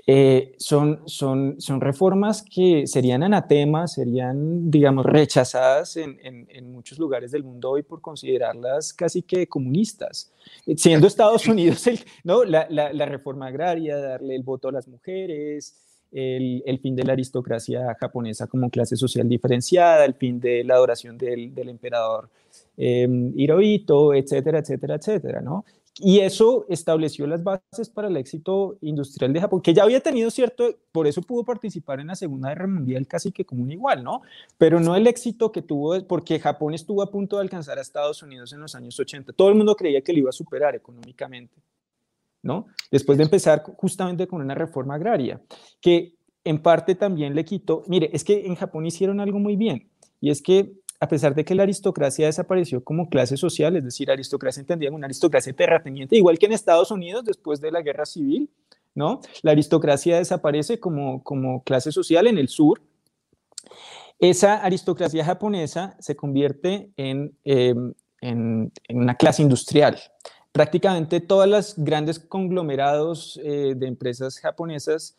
eh, son, son, son reformas que serían anatemas, serían, digamos, rechazadas en, en, muchos lugares del mundo hoy por considerarlas casi que comunistas. Siendo Estados Unidos el, ¿no? la, la, reforma agraria, darle el voto a las mujeres, el, el, fin de la aristocracia japonesa como clase social diferenciada, el fin de la adoración del, del emperador eh, Hirohito, etcétera, etcétera, etcétera, ¿no? Y eso estableció las bases para el éxito industrial de Japón, que ya había tenido cierto, por eso pudo participar en la Segunda Guerra Mundial casi que como un igual, ¿no? Pero no el éxito que tuvo, porque Japón estuvo a punto de alcanzar a Estados Unidos en los años 80. Todo el mundo creía que lo iba a superar económicamente, ¿no? Después de empezar justamente con una reforma agraria, que en parte también le quitó, mire, es que en Japón hicieron algo muy bien, y es que a pesar de que la aristocracia desapareció como clase social, es decir, aristocracia entendida como una aristocracia terrateniente, igual que en Estados Unidos después de la guerra civil, ¿no? La aristocracia desaparece como, como clase social en el sur. Esa aristocracia japonesa se convierte en, em, en, una clase industrial. Prácticamente todas las grandes conglomerados eh, de empresas japonesas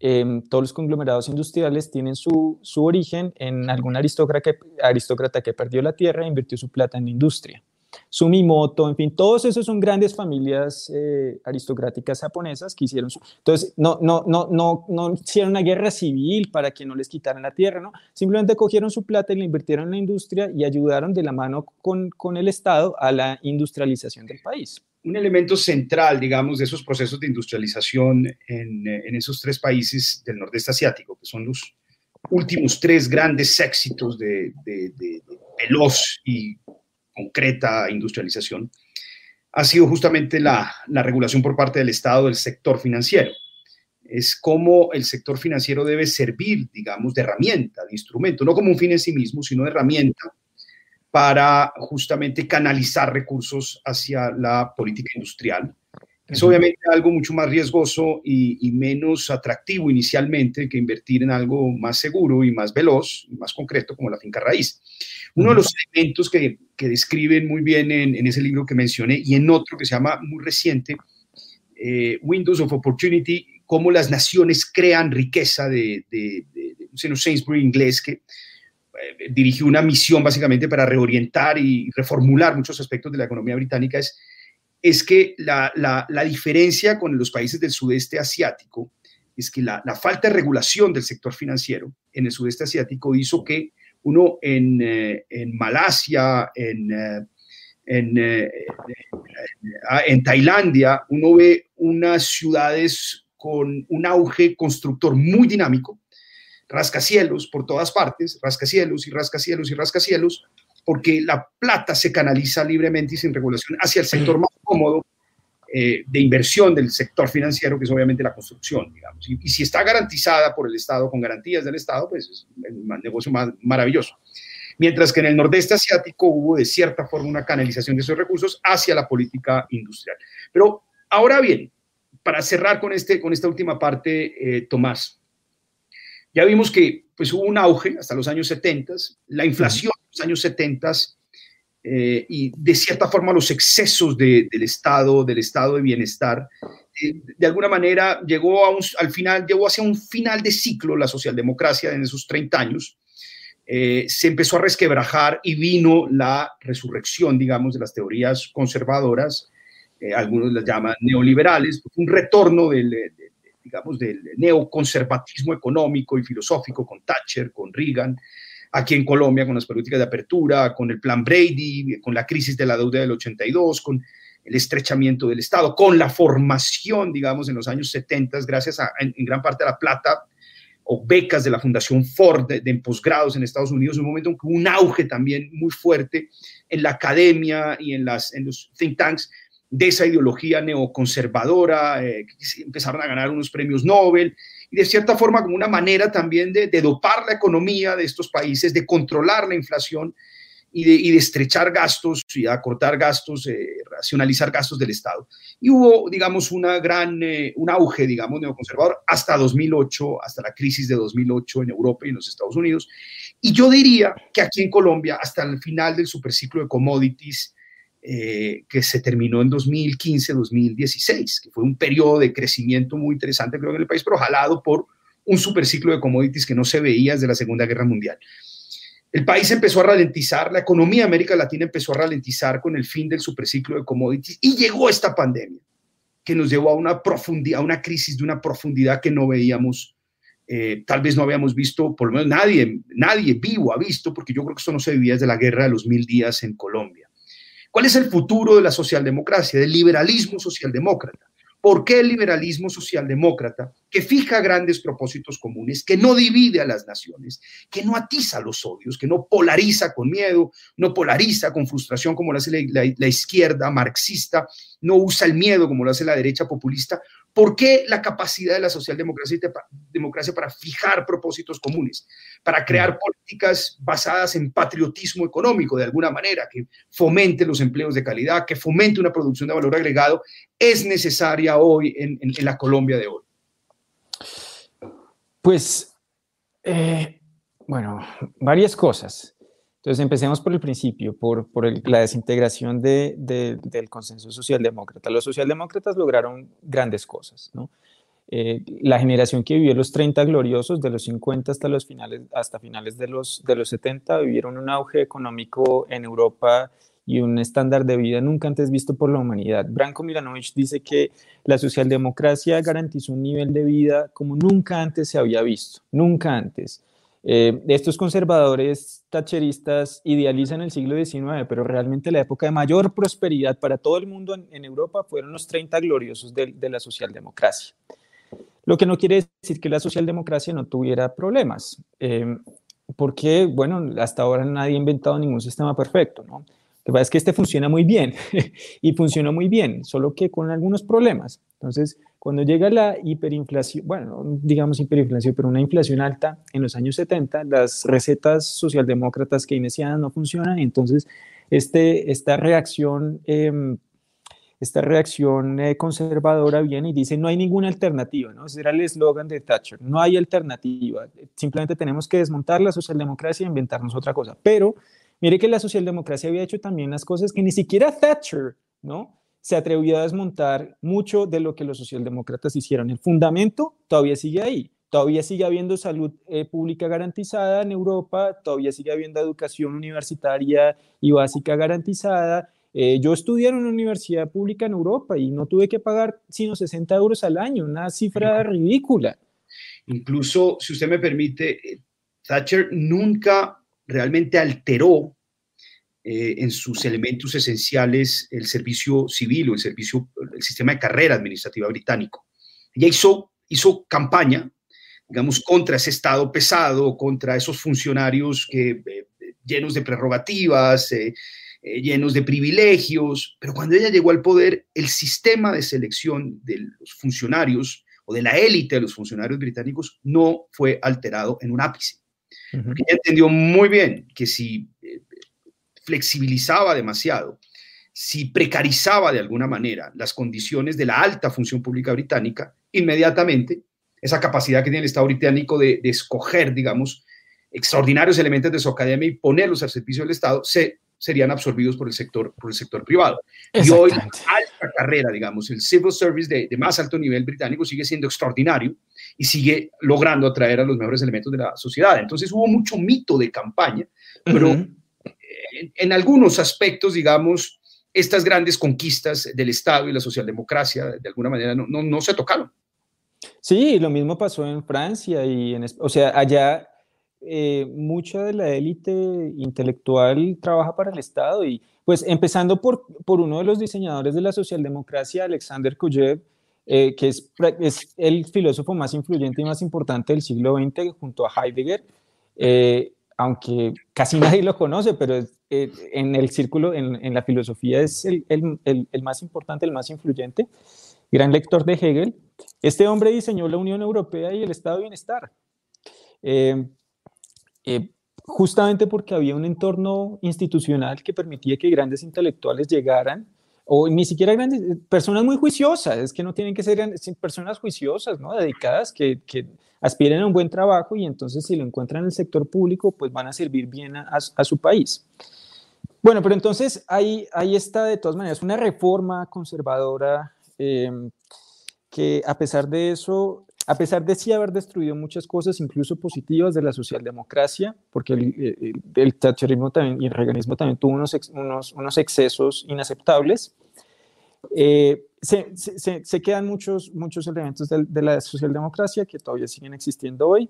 Em, todos los conglomerados industriales tienen su, su origen en algún aristócrata que, aristócrata que perdió la tierra e invirtió su plata en la industria. Sumimoto, en fin, todos esos son grandes familias eh, aristocráticas japonesas que hicieron su... Entonces, no, no, no, no, no hicieron una guerra civil para que no les quitaran la tierra, ¿no? Simplemente cogieron su plata y la invirtieron en la industria y ayudaron de la mano con, con el Estado a la industrialización del país un elemento central, digamos, de esos procesos de industrialización en, en, esos tres países del nordeste asiático, que son los últimos tres grandes éxitos de, de, veloz y concreta industrialización, ha sido justamente la, la, regulación por parte del Estado del sector financiero. Es cómo el sector financiero debe servir, digamos, de herramienta, de instrumento, no como un fin en sí mismo, sino de herramienta para justamente canalizar recursos hacia la política industrial. Es obviamente algo mucho más riesgoso y, menos atractivo inicialmente que invertir en algo más seguro y más veloz y más concreto como la finca raíz. Uno de los elementos que, que describen muy bien en, ese libro que mencioné y en otro que se llama muy reciente, eh, Windows of Opportunity, cómo las naciones crean riqueza de, de, de, de Sainsbury inglés que dirigió una misión básicamente para reorientar y reformular muchos aspectos de la economía británica, es, es que la, la, diferencia con los países del sudeste asiático es que la, la, falta de regulación del sector financiero en el sudeste asiático hizo que uno en, eh, en Malasia, en, eh, en, en, Tailandia, uno ve unas ciudades con un auge constructor muy dinámico, rascacielos por todas partes, rascacielos y rascacielos y rascacielos, porque la plata se canaliza libremente y sin regulación hacia el sector más cómodo eh, de inversión del sector financiero, que es obviamente la construcción, digamos. Y, si está garantizada por el Estado, con garantías del Estado, pues es el negocio más maravilloso. Mientras que en el nordeste asiático hubo de cierta forma una canalización de esos recursos hacia la política industrial. Pero ahora bien, para cerrar con, este, con esta última parte, eh, Tomás, ya vimos que pues, hubo un auge hasta los años 70, la inflación en los años 70 eh, y de cierta forma los excesos del Estado, del Estado de bienestar, eh, de alguna manera llegó a un, al final, llegó hacia un final de ciclo la socialdemocracia en esos 30 años. Eh, se empezó a resquebrajar y vino la resurrección, digamos, de las teorías conservadoras, algunos las llaman neoliberales, un retorno del, digamos, del neoconservatismo económico y filosófico con Thatcher, con Reagan, aquí en Colombia con las políticas de apertura, con el plan Brady, con la crisis de la deuda del 82, con el estrechamiento del Estado, con la formación, digamos, en los años 70, gracias a, en, gran parte a la plata o becas de la Fundación Ford de, de posgrados en Estados Unidos, un momento con un auge también muy fuerte en la academia y en, las, en los think tanks de esa ideología neoconservadora, eh, que empezaron a ganar unos premios Nobel, y de cierta forma como una manera también de, dopar la economía de estos países, de controlar la inflación y de, estrechar gastos y acortar gastos, eh, racionalizar gastos del Estado. Y hubo, digamos, una gran, eh, un auge, digamos, neoconservador hasta 2008, hasta la crisis de 2008 en Europa y en los Estados Unidos. Y yo diría que aquí en Colombia, hasta el final del superciclo de commodities, eh, que se terminó en 2015-2016, que fue un periodo de crecimiento muy interesante, creo, en el país, pero jalado por un superciclo de commodities que no se veía desde la Segunda Guerra Mundial. El país empezó a ralentizar, la economía de América Latina empezó a ralentizar con el fin del superciclo de commodities y llegó esta pandemia que nos llevó a una profundidad, a una crisis de una profundidad que no veíamos, eh, tal vez no habíamos visto, por lo menos nadie, nadie vivo ha visto, porque yo creo que esto no se vivía desde la guerra de los mil días en Colombia. ¿Cuál es el futuro de la socialdemocracia, del liberalismo socialdemócrata? ¿Por qué el liberalismo socialdemócrata, que fija grandes propósitos comunes, que no divide a las naciones, que no atiza los odios, que no polariza con miedo, no polariza con frustración como lo hace la, la izquierda marxista, no usa el miedo como lo hace la derecha populista, ¿Por qué la capacidad de la socialdemocracia democracia para fijar propósitos comunes, para crear políticas basadas en patriotismo económico de alguna manera, que fomente los empleos de calidad, que fomente una producción de valor agregado, es necesaria hoy en, la Colombia de hoy? Pues, eh, bueno, varias cosas. Entonces, empecemos por el principio, por, por la desintegración de, del consenso socialdemócrata. Los socialdemócratas lograron grandes cosas, ¿no? Eh, la generación que vivió los 30 gloriosos, de los 50 hasta, los finales, hasta finales de los, de los 70, vivieron un auge económico en Europa y un estándar de vida nunca antes visto por la humanidad. Branko Milanovic dice que la socialdemocracia garantizó un nivel de vida como nunca antes se había visto, nunca antes. Eh, estos conservadores tacheristas idealizan el siglo XIX, pero realmente la época de mayor prosperidad para todo el mundo en, Europa fueron los 30 gloriosos de, la socialdemocracia. Lo que no quiere decir que la socialdemocracia no tuviera problemas, eh, porque, bueno, hasta ahora nadie ha inventado ningún sistema perfecto, ¿no? Lo que pasa es que este funciona muy bien y funcionó muy bien, solo que con algunos problemas. Entonces, cuando llega la hiperinflación, bueno, digamos hiperinflación, pero una inflación alta en los años 70, las recetas socialdemócratas keynesianas no funcionan, entonces este, esta reacción, em, esta reacción eh, conservadora viene y dice no hay ninguna alternativa, ¿no? Ese era el eslogan de Thatcher, no hay alternativa, simplemente tenemos que desmontar la socialdemocracia e inventarnos otra cosa. Pero mire que la socialdemocracia había hecho también las cosas que ni siquiera Thatcher, ¿no? se atrevió a desmontar mucho de lo que los socialdemócratas hicieron. El fundamento todavía sigue ahí. Todavía sigue habiendo salud eh, pública garantizada en Europa, todavía sigue habiendo educación universitaria y básica garantizada. Eh, yo estudié en una universidad pública en Europa y no tuve que pagar sino 60 euros al año, una cifra ridícula. Incluso, si usted me permite, eh, Thatcher nunca realmente alteró eh, en sus elementos esenciales el servicio civil o el, servicio, el sistema de carrera administrativa británico. Ella hizo, hizo campaña, digamos, contra ese Estado pesado, contra esos funcionarios que, eh, llenos de prerrogativas, eh, llenos de privilegios, pero cuando ella llegó al poder, el sistema de selección de los funcionarios o de la élite de los funcionarios británicos no fue alterado en un ápice. Ella entendió muy bien que si flexibilizaba demasiado, si precarizaba de alguna manera las condiciones de la alta función pública británica, inmediatamente esa capacidad que tiene el Estado británico de, escoger, digamos, extraordinarios elementos de su academia y ponerlos al servicio del Estado, se, serían absorbidos por el sector, por el sector privado. Y hoy alta carrera, digamos, el civil service de, más alto nivel británico sigue siendo extraordinario y sigue logrando atraer a los mejores elementos de la sociedad. Entonces hubo mucho mito de campaña, pero en, algunos aspectos, digamos, estas grandes conquistas del Estado y la socialdemocracia, de alguna manera, no, no, se tocaron. Sí, lo mismo pasó en Francia y en, o sea, allá eh, mucha de la élite intelectual trabaja para el Estado y pues empezando por, por uno de los diseñadores de la socialdemocracia, Alexander Kujev, eh, que es, es, el filósofo más influyente y más importante del siglo XX junto a Heidegger. Eh, aunque casi nadie lo conoce, pero eh, en el círculo, en, la filosofía es el, más importante, el más influyente, gran lector de Hegel. Este hombre diseñó la Unión Europea y el Estado de Bienestar, justamente porque había un entorno institucional que permitía que grandes intelectuales llegaran o ni siquiera grandes, personas muy juiciosas, es que no tienen que ser personas juiciosas, ¿no? Dedicadas, que, que, aspiren a un buen trabajo y entonces si lo encuentran en el sector público, pues van a servir bien a, su país. Bueno, pero entonces ahí, ahí está de todas maneras una reforma conservadora em, que a pesar de eso, a pesar de sí haber destruido muchas cosas, incluso positivas de la socialdemocracia, porque el, el, thatcherismo también y el reganismo también tuvo unos, unos, unos excesos inaceptables, eh, se, se, se, quedan muchos, muchos elementos de, de, la socialdemocracia que todavía siguen existiendo hoy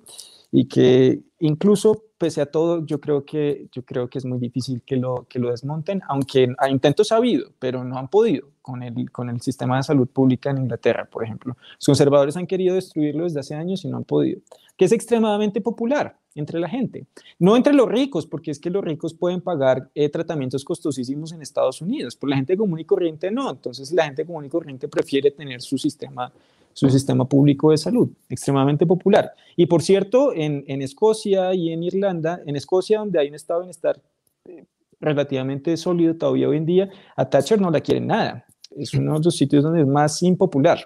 y que incluso pese a todo yo creo que, yo creo que es muy difícil que lo, que lo desmonten, aunque hay intentos ha habido, pero no han podido con el, con el sistema de salud pública en Inglaterra, por ejemplo. Los conservadores han querido destruirlo desde hace años y no han podido, que es extremadamente popular entre la gente. No entre los ricos, porque es que los ricos pueden pagar eh, tratamientos costosísimos en Estados Unidos, pero la gente común y corriente no. Entonces la gente común y corriente prefiere tener su sistema, su sistema público de salud, extremadamente popular. Y por cierto, en, en Escocia y en Irlanda, en Escocia donde hay un estado de bienestar eh, relativamente sólido todavía hoy en día, a Thatcher no la quieren nada. Es uno de los sitios donde es más impopular.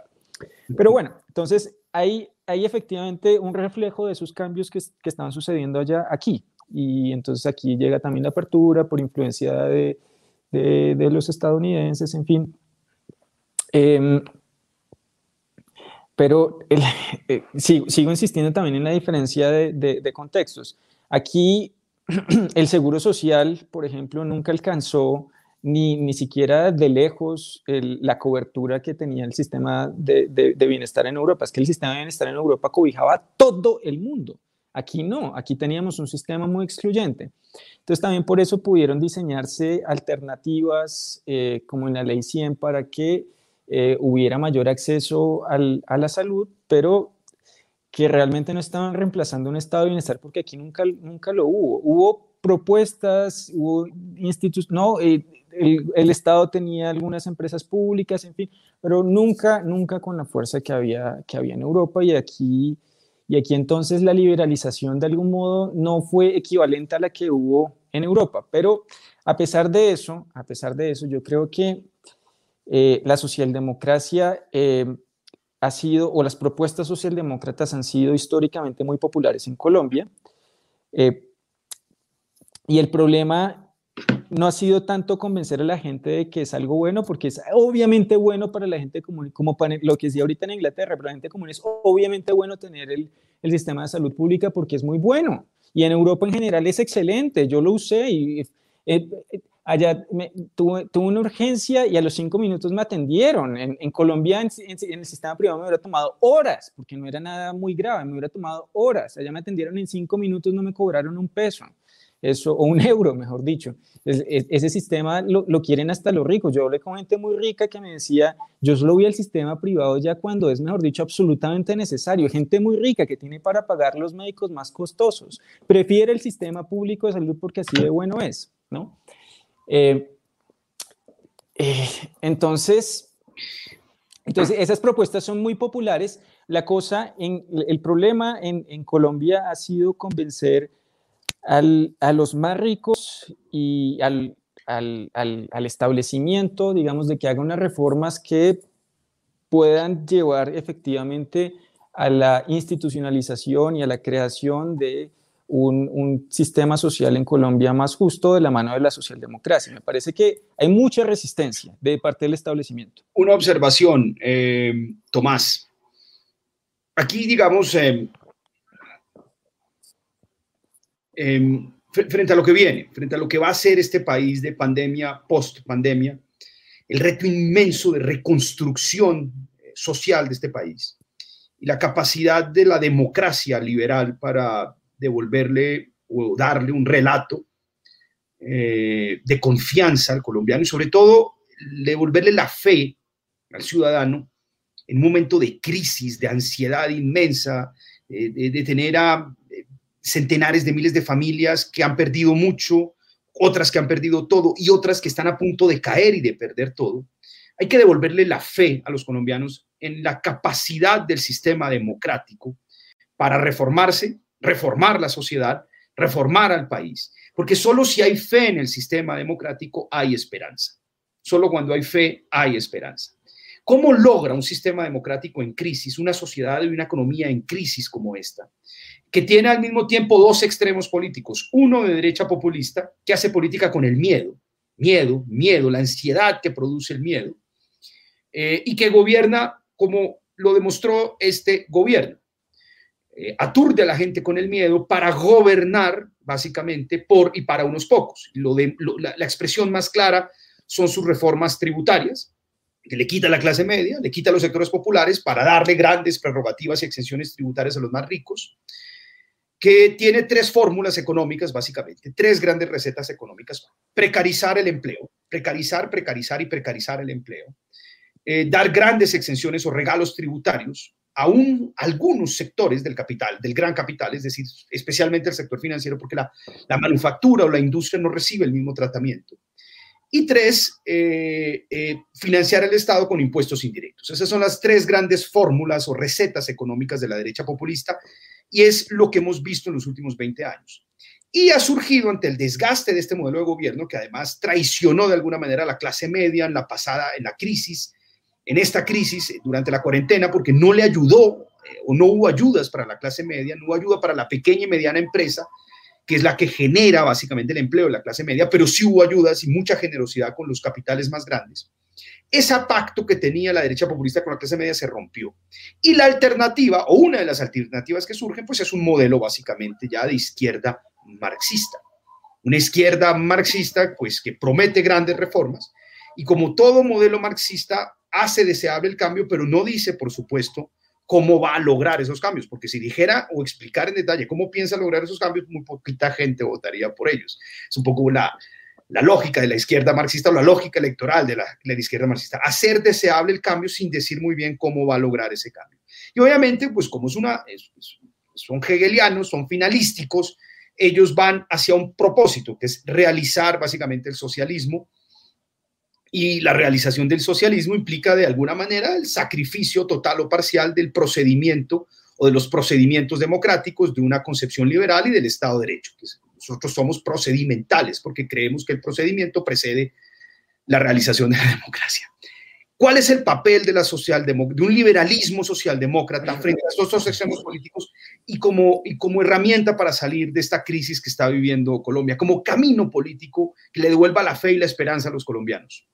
Pero bueno, entonces hay, hay efectivamente un reflejo de esos cambios que, que estaban sucediendo allá aquí. Y entonces aquí llega también la apertura por influencia de, de, los estadounidenses, en fin. Em, pero eh, sigo, sigo, insistiendo también en la diferencia de, de, contextos. Aquí el seguro social, por ejemplo, nunca alcanzó ni, ni siquiera de lejos la cobertura que tenía el sistema de, de, bienestar en Europa. Es que el sistema de bienestar en Europa cobijaba todo el mundo. Aquí no, aquí teníamos un sistema muy excluyente. Entonces también por eso pudieron diseñarse alternativas eh, como en la ley 100 para que eh, hubiera mayor acceso al, a la salud, pero que realmente no estaban reemplazando un estado de bienestar porque aquí nunca, nunca lo hubo. Hubo propuestas, hubo institutos, no, eh, el, Estado tenía algunas empresas públicas, en fin, pero nunca, nunca con la fuerza que había, que había en Europa y aquí, y aquí entonces la liberalización de algún modo no fue equivalente a la que hubo en Europa, pero a pesar de eso, a pesar de eso, yo creo que eh, la socialdemocracia eh, ha sido, o las propuestas socialdemócratas han sido históricamente muy populares en Colombia. Eh, y el problema no ha sido tanto convencer a la gente de que es algo bueno, porque es obviamente bueno para la gente común, como para lo que decía ahorita en Inglaterra, pero la gente común es obviamente bueno tener el, el, sistema de salud pública porque es muy bueno. Y en Europa en general es excelente, yo lo usé y allá me, tuve, tuve, una urgencia y a los cinco minutos me atendieron. En, en Colombia, en, en, el sistema privado, me hubiera tomado horas, porque no era nada muy grave, me hubiera tomado horas. Allá me atendieron en cinco minutos, no me cobraron un peso eso, o un euro, mejor dicho. ese sistema lo, quieren hasta los ricos. Yo hablé con gente muy rica que me decía, yo solo voy al sistema privado ya cuando es, mejor dicho, absolutamente necesario. Gente muy rica que tiene para pagar los médicos más costosos. Prefiere el sistema público de salud porque así de bueno es, ¿no? Eh, eh, entonces, entonces, esas propuestas son muy populares. La cosa, en, el problema en, en Colombia ha sido convencer a los más ricos y al, establecimiento, digamos, de que haga unas reformas que puedan llevar efectivamente a la institucionalización y a la creación de un, sistema social en Colombia más justo de la mano de la socialdemocracia. Me parece que hay mucha resistencia de parte del establecimiento. Una observación, eh, Tomás. Aquí, digamos, eh, Em, frente a lo que viene, frente a lo que va a ser este país de pandemia, post-pandemia, el reto inmenso de reconstrucción eh, social de este país y la capacidad de la democracia liberal para devolverle o darle un relato eh, de confianza al colombiano y sobre todo devolverle la fe al ciudadano en un momento de crisis, de ansiedad inmensa, eh, de, de, tener a centenares de miles de familias que han perdido mucho, otras que han perdido todo y otras que están a punto de caer y de perder todo. Hay que devolverle la fe a los colombianos en la capacidad del sistema democrático para reformarse, reformar la sociedad, reformar al país. Porque solo si hay fe en el sistema democrático hay esperanza. Solo cuando hay fe hay esperanza. ¿Cómo logra un sistema democrático en crisis, una sociedad y una economía en crisis como esta? que tiene al mismo tiempo dos extremos políticos. Uno de derecha populista, que hace política con el miedo, miedo, miedo, la ansiedad que produce el miedo, eh, y que gobierna como lo demostró este gobierno. Eh, aturde a la gente con el miedo para gobernar básicamente por y para unos pocos. Lo de, la, expresión más clara son sus reformas tributarias, que le quita a la clase media, le quita a los sectores populares para darle grandes prerrogativas y exenciones tributarias a los más ricos, que tiene tres fórmulas económicas, básicamente, tres grandes recetas económicas. Precarizar el empleo, precarizar, precarizar y precarizar el empleo. Eh, dar grandes exenciones o regalos tributarios a algunos sectores del capital, del gran capital, es decir, especialmente el sector financiero, porque la, manufactura o la industria no recibe el mismo tratamiento. Y tres, eh, eh, financiar el Estado con impuestos indirectos. Esas son las tres grandes fórmulas o recetas económicas de la derecha populista y es lo que hemos visto en los últimos 20 años. Y ha surgido ante el desgaste de este modelo de gobierno, que además traicionó de alguna manera a la clase media en la pasada, en la crisis, en esta crisis eh, durante la cuarentena porque no le ayudó eh, o no hubo ayudas para la clase media, no hubo ayuda para la pequeña y mediana empresa, que es la que genera básicamente el empleo de la clase media, pero sí hubo ayudas y mucha generosidad con los capitales más grandes. Ese pacto que tenía la derecha populista con la clase media se rompió. Y la alternativa, o una de las alternativas que surgen, pues es un modelo básicamente ya de izquierda marxista. Una izquierda marxista, pues que promete grandes reformas. Y como todo modelo marxista, hace deseable el cambio, pero no dice, por supuesto, cómo va a lograr esos cambios, porque si dijera o explicar en detalle cómo piensa lograr esos cambios, muy poquita gente votaría por ellos. Es un poco la, la lógica de la izquierda marxista o la lógica electoral de la, de la, izquierda marxista, hacer deseable el cambio sin decir muy bien cómo va a lograr ese cambio. Y obviamente, pues como es una, son hegelianos, son finalísticos, ellos van hacia un propósito, que es realizar básicamente el socialismo y la realización del socialismo implica de alguna manera el sacrificio total o parcial del procedimiento o de los procedimientos democráticos de una concepción liberal y del Estado de Derecho. Nosotros somos procedimentales porque creemos que el procedimiento precede la realización de la democracia. ¿Cuál es el papel de, la de un liberalismo socialdemócrata frente a estos dos extremos políticos y como, y como herramienta para salir de esta crisis que está viviendo Colombia, como camino político que le devuelva la fe y la esperanza a los colombianos?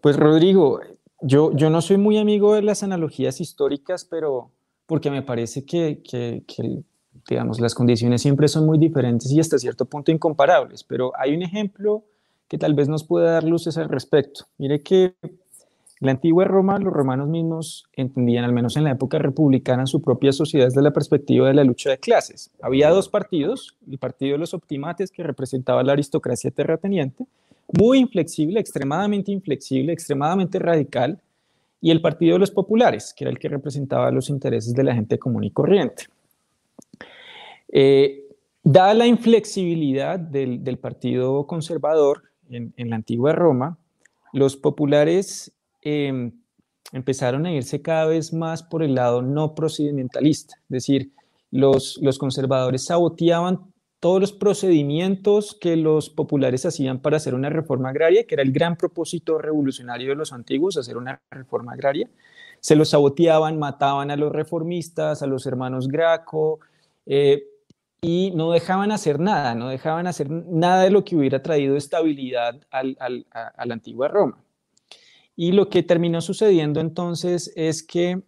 Pues Rodrigo, yo, yo no soy muy amigo de las analogías históricas, pero porque me parece que, digamos, las condiciones siempre son muy diferentes y hasta cierto punto incomparables, pero hay un ejemplo que tal vez nos pueda dar luces al respecto. Mire que la antigua Roma, los romanos mismos entendían, al menos en la época republicana, su propia sociedad desde la perspectiva de la lucha de clases. Había dos partidos, el partido de los optimates, que representaba la aristocracia terrateniente, muy inflexible, extremadamente inflexible, extremadamente radical, y el Partido de los Populares, que era el que representaba los intereses de la gente común y corriente. Eh, dada la inflexibilidad del, Partido Conservador en, la antigua Roma, los populares em, empezaron a irse cada vez más por el lado no procedimentalista, es decir, los, los conservadores saboteaban todos los procedimientos que los populares hacían para hacer una reforma agraria, que era el gran propósito revolucionario de los antiguos, hacer una reforma agraria. Se los saboteaban, mataban a los reformistas, a los hermanos Graco, eh, y no dejaban hacer nada, no dejaban hacer nada de lo que hubiera traído estabilidad a la antigua Roma. Y lo que terminó sucediendo entonces es que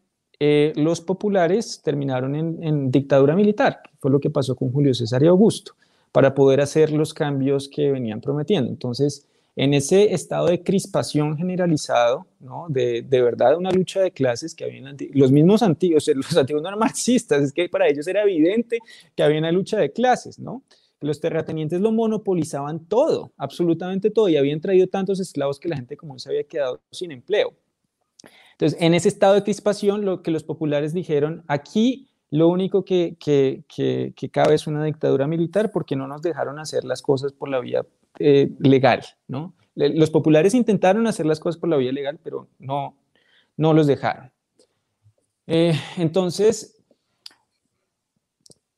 eh, los populares terminaron en, dictadura militar, fue lo que pasó con Julio César y Augusto, para poder hacer los cambios que venían prometiendo. Entonces, en ese estado de crispación generalizado, de verdad una lucha de clases que había los mismos antiguos, los antiguos no eran marxistas, es que para ellos era evidente que había una lucha de clases, ¿no? Los terratenientes lo monopolizaban todo, absolutamente todo, y habían traído tantos esclavos que la gente común se había quedado sin empleo. Entonces, en ese estado de crispación, lo que los populares dijeron, aquí lo único que, cabe es una dictadura militar porque no nos dejaron hacer las cosas por la vía eh, legal. Los populares intentaron hacer las cosas por la vía legal, pero no, no los dejaron. Eh, entonces,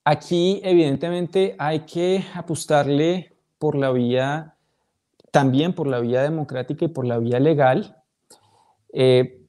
aquí evidentemente hay que apostarle por la vía, también por la vía democrática y por la vía legal. Eh,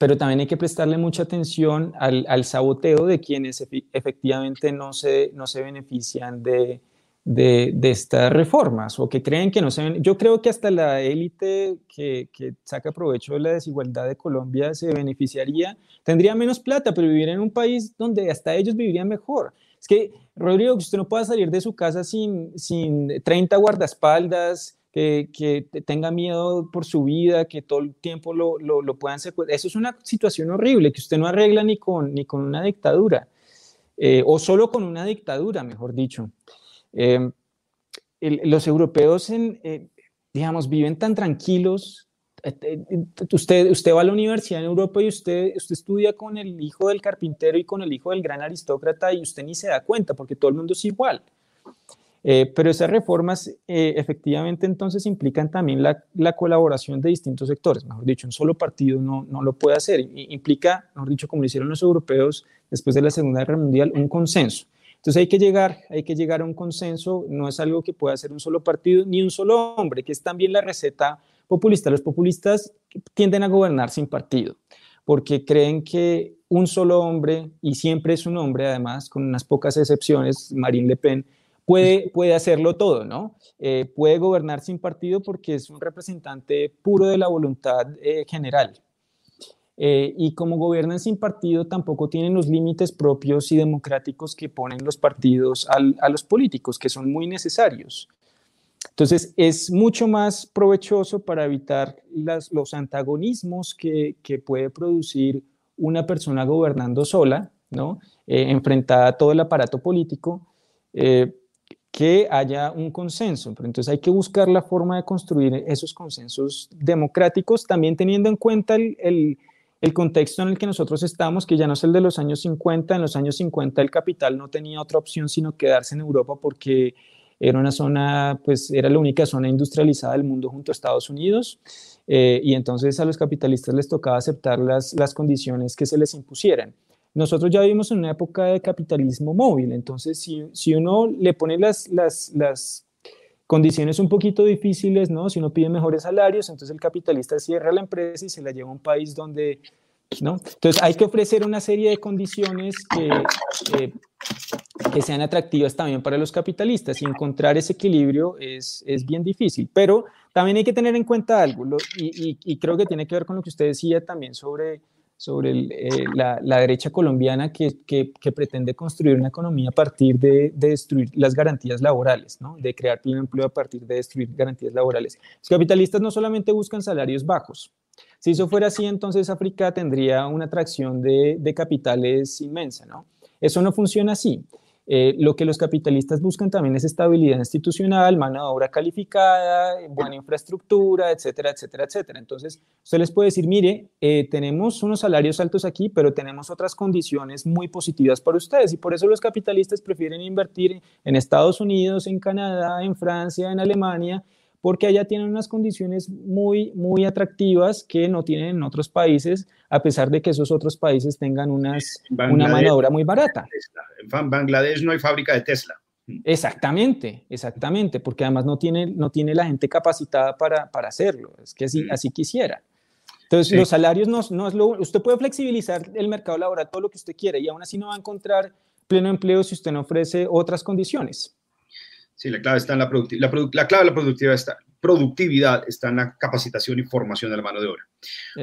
pero también hay que prestarle mucha atención al, saboteo de quienes efectivamente no se, no se benefician de, de, estas reformas o que creen que no se. Yo creo que hasta la élite que, que, saca provecho de la desigualdad de Colombia se beneficiaría, tendría menos plata, pero viviría en un país donde hasta ellos vivirían mejor. Es que, Rodrigo, usted no pueda salir de su casa sin, sin 30 guardaespaldas, que, tenga miedo por su vida, que todo el tiempo lo, lo, lo puedan secuestrar. Eso es una situación horrible que usted no arregla ni con, ni con una dictadura, eh, o solo con una dictadura, mejor dicho. Em, los europeos, en, eh, digamos, viven tan tranquilos. Eh, usted, usted va a la universidad en Europa y usted, usted estudia con el hijo del carpintero y con el hijo del gran aristócrata y usted ni se da cuenta porque todo el mundo es igual. Pero esas reformas efectivamente entonces implican también la, la, colaboración de distintos sectores. Mejor dicho, un solo partido no, no lo puede hacer. implica, mejor dicho, como lo hicieron los europeos después de la Segunda Guerra Mundial, un consenso. Entonces hay que llegar, hay que llegar a un consenso, no es algo que pueda hacer un solo partido ni un solo hombre, que es también la receta populista. Los populistas tienden a gobernar sin partido, porque creen que un solo hombre, y siempre es un hombre además, con unas pocas excepciones, Marine Le Pen, puede, puede hacerlo todo, ¿no? Eh, puede gobernar sin partido porque es un representante puro de la voluntad eh, general. Eh, y como gobiernan sin partido, tampoco tienen los límites propios y democráticos que ponen los partidos a los políticos, que son muy necesarios. Entonces, es mucho más provechoso para evitar los antagonismos que, puede producir una persona gobernando sola, ¿no? Eh, enfrentada a todo el aparato político, eh, que haya un consenso. Pero entonces hay que buscar la forma de construir esos consensos democráticos, también teniendo en cuenta el el contexto en el que nosotros estamos, que ya no es el de los años 50, en los años 50 el capital no tenía otra opción sino quedarse en Europa porque era una zona, pues era la única zona industrializada del mundo junto a Estados Unidos, eh, y entonces a los capitalistas les tocaba aceptar las, las condiciones que se les impusieran. Nosotros ya vivimos en una época de capitalismo móvil, entonces si, si uno le pone las, las, las condiciones un poquito difíciles, ¿no? Si uno pide mejores salarios, entonces el capitalista cierra la empresa y se la lleva a un país donde, ¿no? Entonces hay que ofrecer una serie de condiciones que, que sean atractivas también para los capitalistas y encontrar ese equilibrio es, es bien difícil, pero también hay que tener en cuenta algo y, y creo que tiene que ver con lo que usted decía también sobre sobre eh, la, derecha colombiana que, que, pretende construir una economía a partir de, destruir las garantías laborales, ¿no? de crear pleno empleo a partir de destruir garantías laborales. Los capitalistas no solamente buscan salarios bajos. Si eso fuera así, entonces África tendría una atracción de, de capitales inmensa. ¿no? Eso no funciona así. Eh, lo que los capitalistas buscan también es estabilidad institucional, mano de obra calificada, buena infraestructura, etcétera, etcétera, etcétera. Entonces, usted les puede decir, mire, eh, tenemos unos salarios altos aquí, pero tenemos otras condiciones muy positivas para ustedes y por eso los capitalistas prefieren invertir en Estados Unidos, en Canadá, en Francia, en Alemania porque allá tienen unas condiciones muy, muy atractivas que no tienen en otros países, a pesar de que esos otros países tengan unas, una mano de obra muy barata. En Bangladesh no hay fábrica de Tesla. Exactamente, exactamente, porque además no tiene, no tiene la gente capacitada para, para hacerlo, es que así, mm. así quisiera. Entonces, los salarios no, no, es lo... Usted puede flexibilizar el mercado laboral todo lo que usted quiere y aún así no va a encontrar pleno empleo si usted no ofrece otras condiciones. Sí, la clave está en la productividad. La, clave de la productividad está, productividad está en la capacitación y formación de la mano de obra.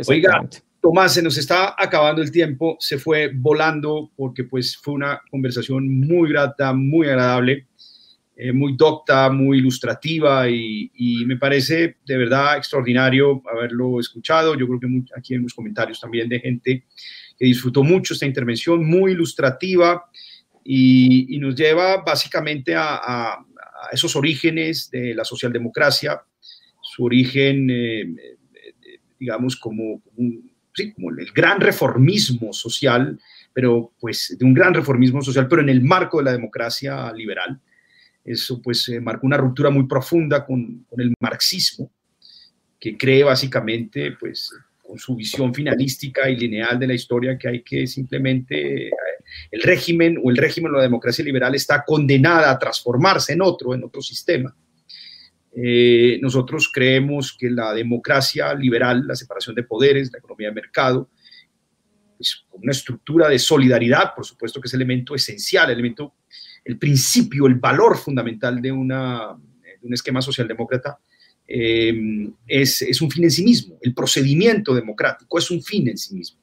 Oiga, Tomás, se nos está acabando el tiempo, se fue volando porque pues fue una conversación muy grata, muy agradable, eh, muy docta, muy ilustrativa y, me parece de verdad extraordinario haberlo escuchado. Yo creo que aquí en los comentarios también de gente que disfrutó mucho esta intervención, muy ilustrativa y, nos lleva básicamente a esos orígenes de la socialdemocracia, su origen, eh, eh, digamos, como, como el gran reformismo social, pero pues de un gran reformismo social, pero en el marco de la democracia liberal. Eso pues eh, marcó una ruptura muy profunda con, el marxismo, que cree básicamente pues con su visión finalística y lineal de la historia que hay que simplemente el régimen o el régimen de la democracia liberal está condenada a transformarse en otro, en otro sistema. Eh, nosotros creemos que la democracia liberal, la separación de poderes, la economía de mercado, es una estructura de solidaridad, por supuesto que es elemento esencial, elemento el principio, el valor fundamental de, una, un esquema socialdemócrata eh, es, es, un fin en sí mismo. El procedimiento democrático es un fin en sí mismo.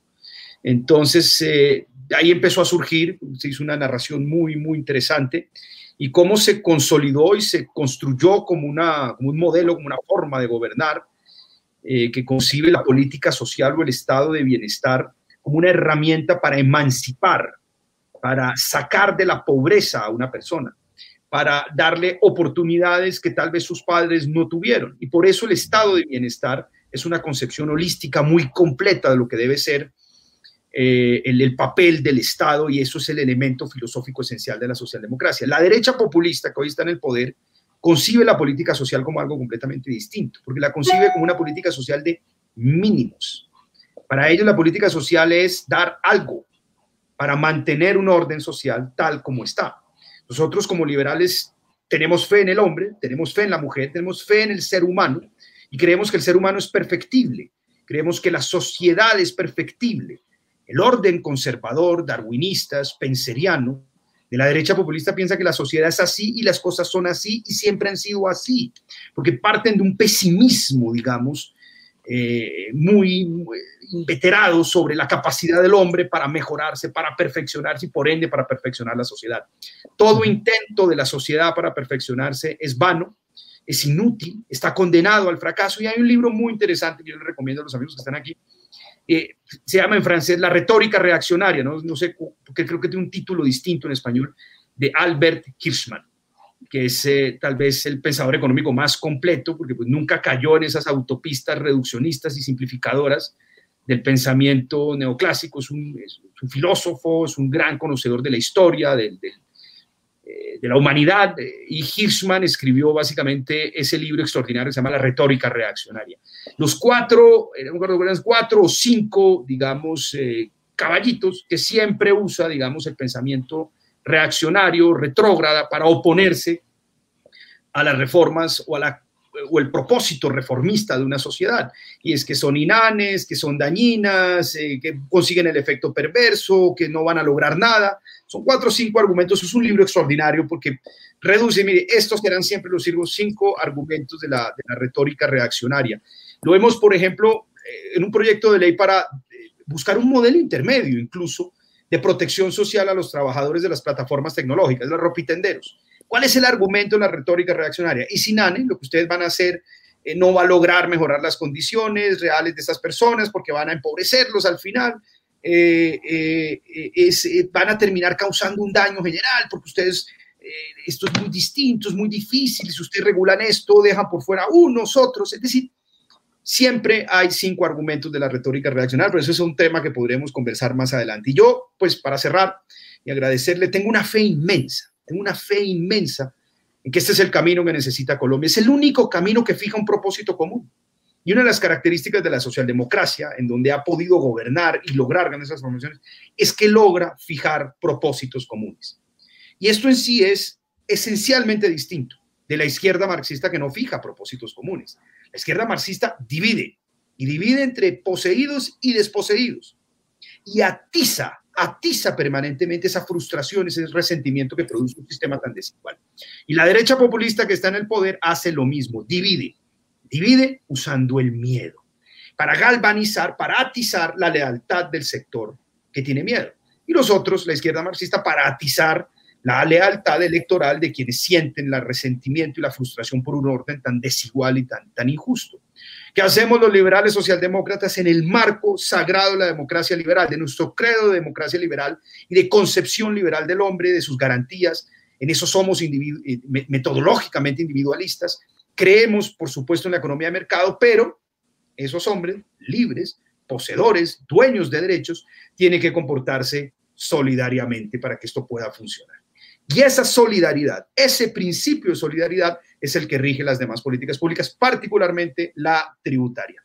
Entonces, eh, ahí empezó a surgir, se hizo una narración muy, muy interesante y cómo se consolidó y se construyó como, una, un modelo, como una forma de gobernar eh, que concibe la política social o el estado de bienestar como una herramienta para emancipar, para sacar de la pobreza a una persona, para darle oportunidades que tal vez sus padres no tuvieron. Y por eso el estado de bienestar es una concepción holística muy completa de lo que debe ser eh, el, el, papel del Estado y eso es el elemento filosófico esencial de la socialdemocracia. La derecha populista que hoy está en el poder concibe la política social como algo completamente distinto, porque la concibe como una política social de mínimos. Para ellos la política social es dar algo para mantener un orden social tal como está. Nosotros como liberales tenemos fe en el hombre, tenemos fe en la mujer, tenemos fe en el ser humano y creemos que el ser humano es perfectible, creemos que la sociedad es perfectible. El orden conservador, darwinista, spenceriano, de la derecha populista piensa que la sociedad es así y las cosas son así y siempre han sido así, porque parten de un pesimismo, digamos, eh, muy, muy inveterado sobre la capacidad del hombre para mejorarse, para perfeccionarse y por ende para perfeccionar la sociedad. Todo intento de la sociedad para perfeccionarse es vano, es inútil, está condenado al fracaso. Y hay un libro muy interesante que yo le recomiendo a los amigos que están aquí, eh, se llama en francés La retórica reaccionaria, no, no sé, porque creo que tiene un título distinto en español, de Albert Hirschman, que es eh, tal vez el pensador económico más completo, porque pues, nunca cayó en esas autopistas reduccionistas y simplificadoras del pensamiento neoclásico, es un, es un filósofo, es un gran conocedor de la historia, del, eh, de la humanidad y Hirschman escribió básicamente ese libro extraordinario que se llama La retórica reaccionaria. Los cuatro, cuatro o cinco, digamos, eh, caballitos que siempre usa, digamos, el pensamiento reaccionario, retrógrada, para oponerse a las reformas o, a la, o el propósito reformista de una sociedad. Y es que son inanes, que son dañinas, eh, que consiguen el efecto perverso, que no van a lograr nada. Son cuatro o cinco argumentos, es un libro extraordinario porque reduce, mire, estos serán siempre los cinco argumentos de la, retórica reaccionaria. Lo vemos, por ejemplo, eh, en un proyecto de ley para eh, buscar un modelo intermedio incluso de protección social a los trabajadores de las plataformas tecnológicas, los ropitenderos. ¿Cuál es el argumento en la retórica reaccionaria? Y sin ANE, lo que ustedes van a hacer eh, no va a lograr mejorar las condiciones reales de estas personas porque van a empobrecerlos al final. Eh, eh, es, eh, van a terminar causando un daño general, porque ustedes, esto es muy distinto, es muy difícil, si ustedes regulan esto, dejan por fuera unos, otros, es decir, siempre hay cinco argumentos de la retórica reaccional, pero eso es un tema que podremos conversar más adelante. Y yo, pues para cerrar y agradecerle, tengo una fe inmensa, tengo una fe inmensa en que este es el camino que necesita Colombia, es el único camino que fija un propósito común y una de las características de la socialdemocracia, en donde ha podido gobernar y lograr grandes transformaciones, es que logra fijar propósitos comunes. Y esto en sí es esencialmente distinto de la izquierda marxista que no fija propósitos comunes. La izquierda marxista divide y divide entre poseídos y desposeídos y atiza, atiza permanentemente esa frustración, ese resentimiento que produce un sistema tan desigual. Y la derecha populista que está en el poder hace lo mismo, divide Divide usando el miedo para galvanizar, para atizar la lealtad del sector que tiene miedo. Y nosotros, la izquierda marxista, para atizar la lealtad electoral de quienes sienten el resentimiento y la frustración por un orden tan desigual y tan, injusto. ¿Qué hacemos los liberales socialdemócratas en el marco sagrado de la democracia liberal, de nuestro credo de democracia liberal y de concepción liberal del hombre, de sus garantías? En eso somos eh, metodológicamente individualistas Creemos, por supuesto, en la economía de mercado, pero esos hombres libres, poseedores, dueños de derechos, tienen que comportarse solidariamente para que esto pueda funcionar. Y esa solidaridad, ese principio de solidaridad es el que rige las demás políticas públicas, particularmente la tributaria.